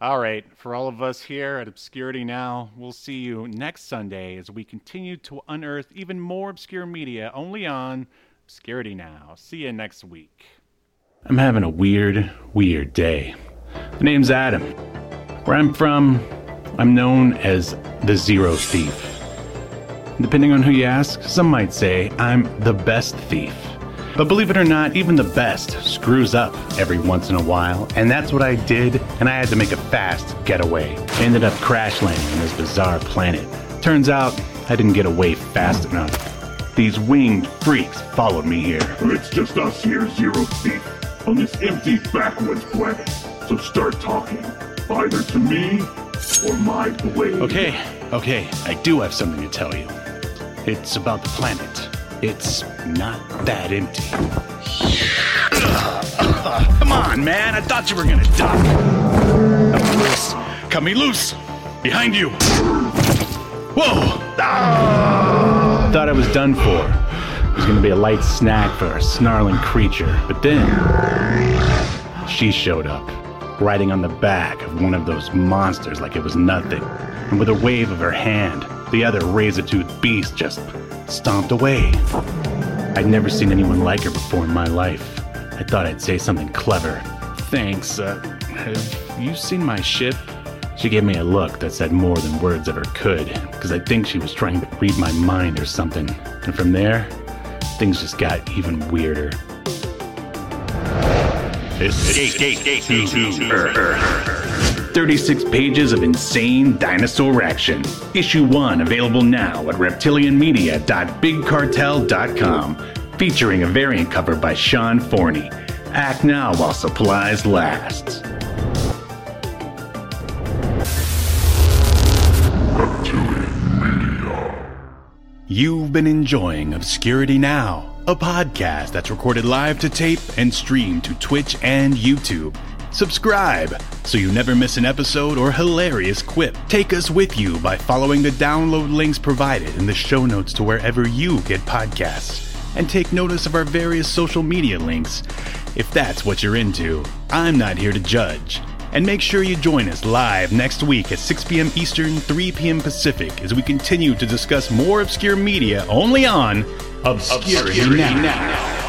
All right. For all of us here at Obscurity Now, we'll see you next Sunday as we continue to unearth even more obscure media only on Obscurity Now. See you next week. I'm having a weird, weird day. The name's Adam. Where I'm from, I'm known as the Zero Thief. Depending on who you ask, some might say I'm the best thief. But believe it or not, even the best screws up every once in a while, and that's what I did, and I had to make a fast getaway. I ended up crash landing on this bizarre planet. Turns out, I didn't get away fast enough. These winged freaks followed me here. It's just us here, Zero Thief, on this empty backwoods planet. So start talking, either to me or my blade. Okay, okay, I do have something to tell you. It's about the planet. It's not that empty. Come on, man, I thought you were gonna die. Cut me loose. Cut me loose. Behind you. Whoa! Ah! Thought I was done for. It was gonna be a light snack for a snarling creature, but then she showed up, riding on the back of one of those monsters like it was nothing. And with a wave of her hand, the other razor toothed beast just stomped away. I'd never seen anyone like her before in my life. I thought I'd say something clever. Thanks, uh, have you seen my ship? She gave me a look that said more than words ever could, because I think she was trying to read my mind or something. And from there, things just got even weirder. Escape, to Earth. 36 pages of insane dinosaur action. Issue 1 available now at reptilianmedia.bigcartel.com. Featuring a variant cover by Sean Forney. Act now while supplies last. Reptilian Media. You've been enjoying Obscurity Now, a podcast that's recorded live to tape and streamed to Twitch and YouTube. Subscribe so you never miss an episode or hilarious quip. Take us with you by following the download links provided in the show notes to wherever you get podcasts. And take notice of our various social media links if that's what you're into. I'm not here to judge. And make sure you join us live next week at 6 p.m. Eastern, 3 p.m. Pacific as we continue to discuss more obscure media only on Obscurity, now.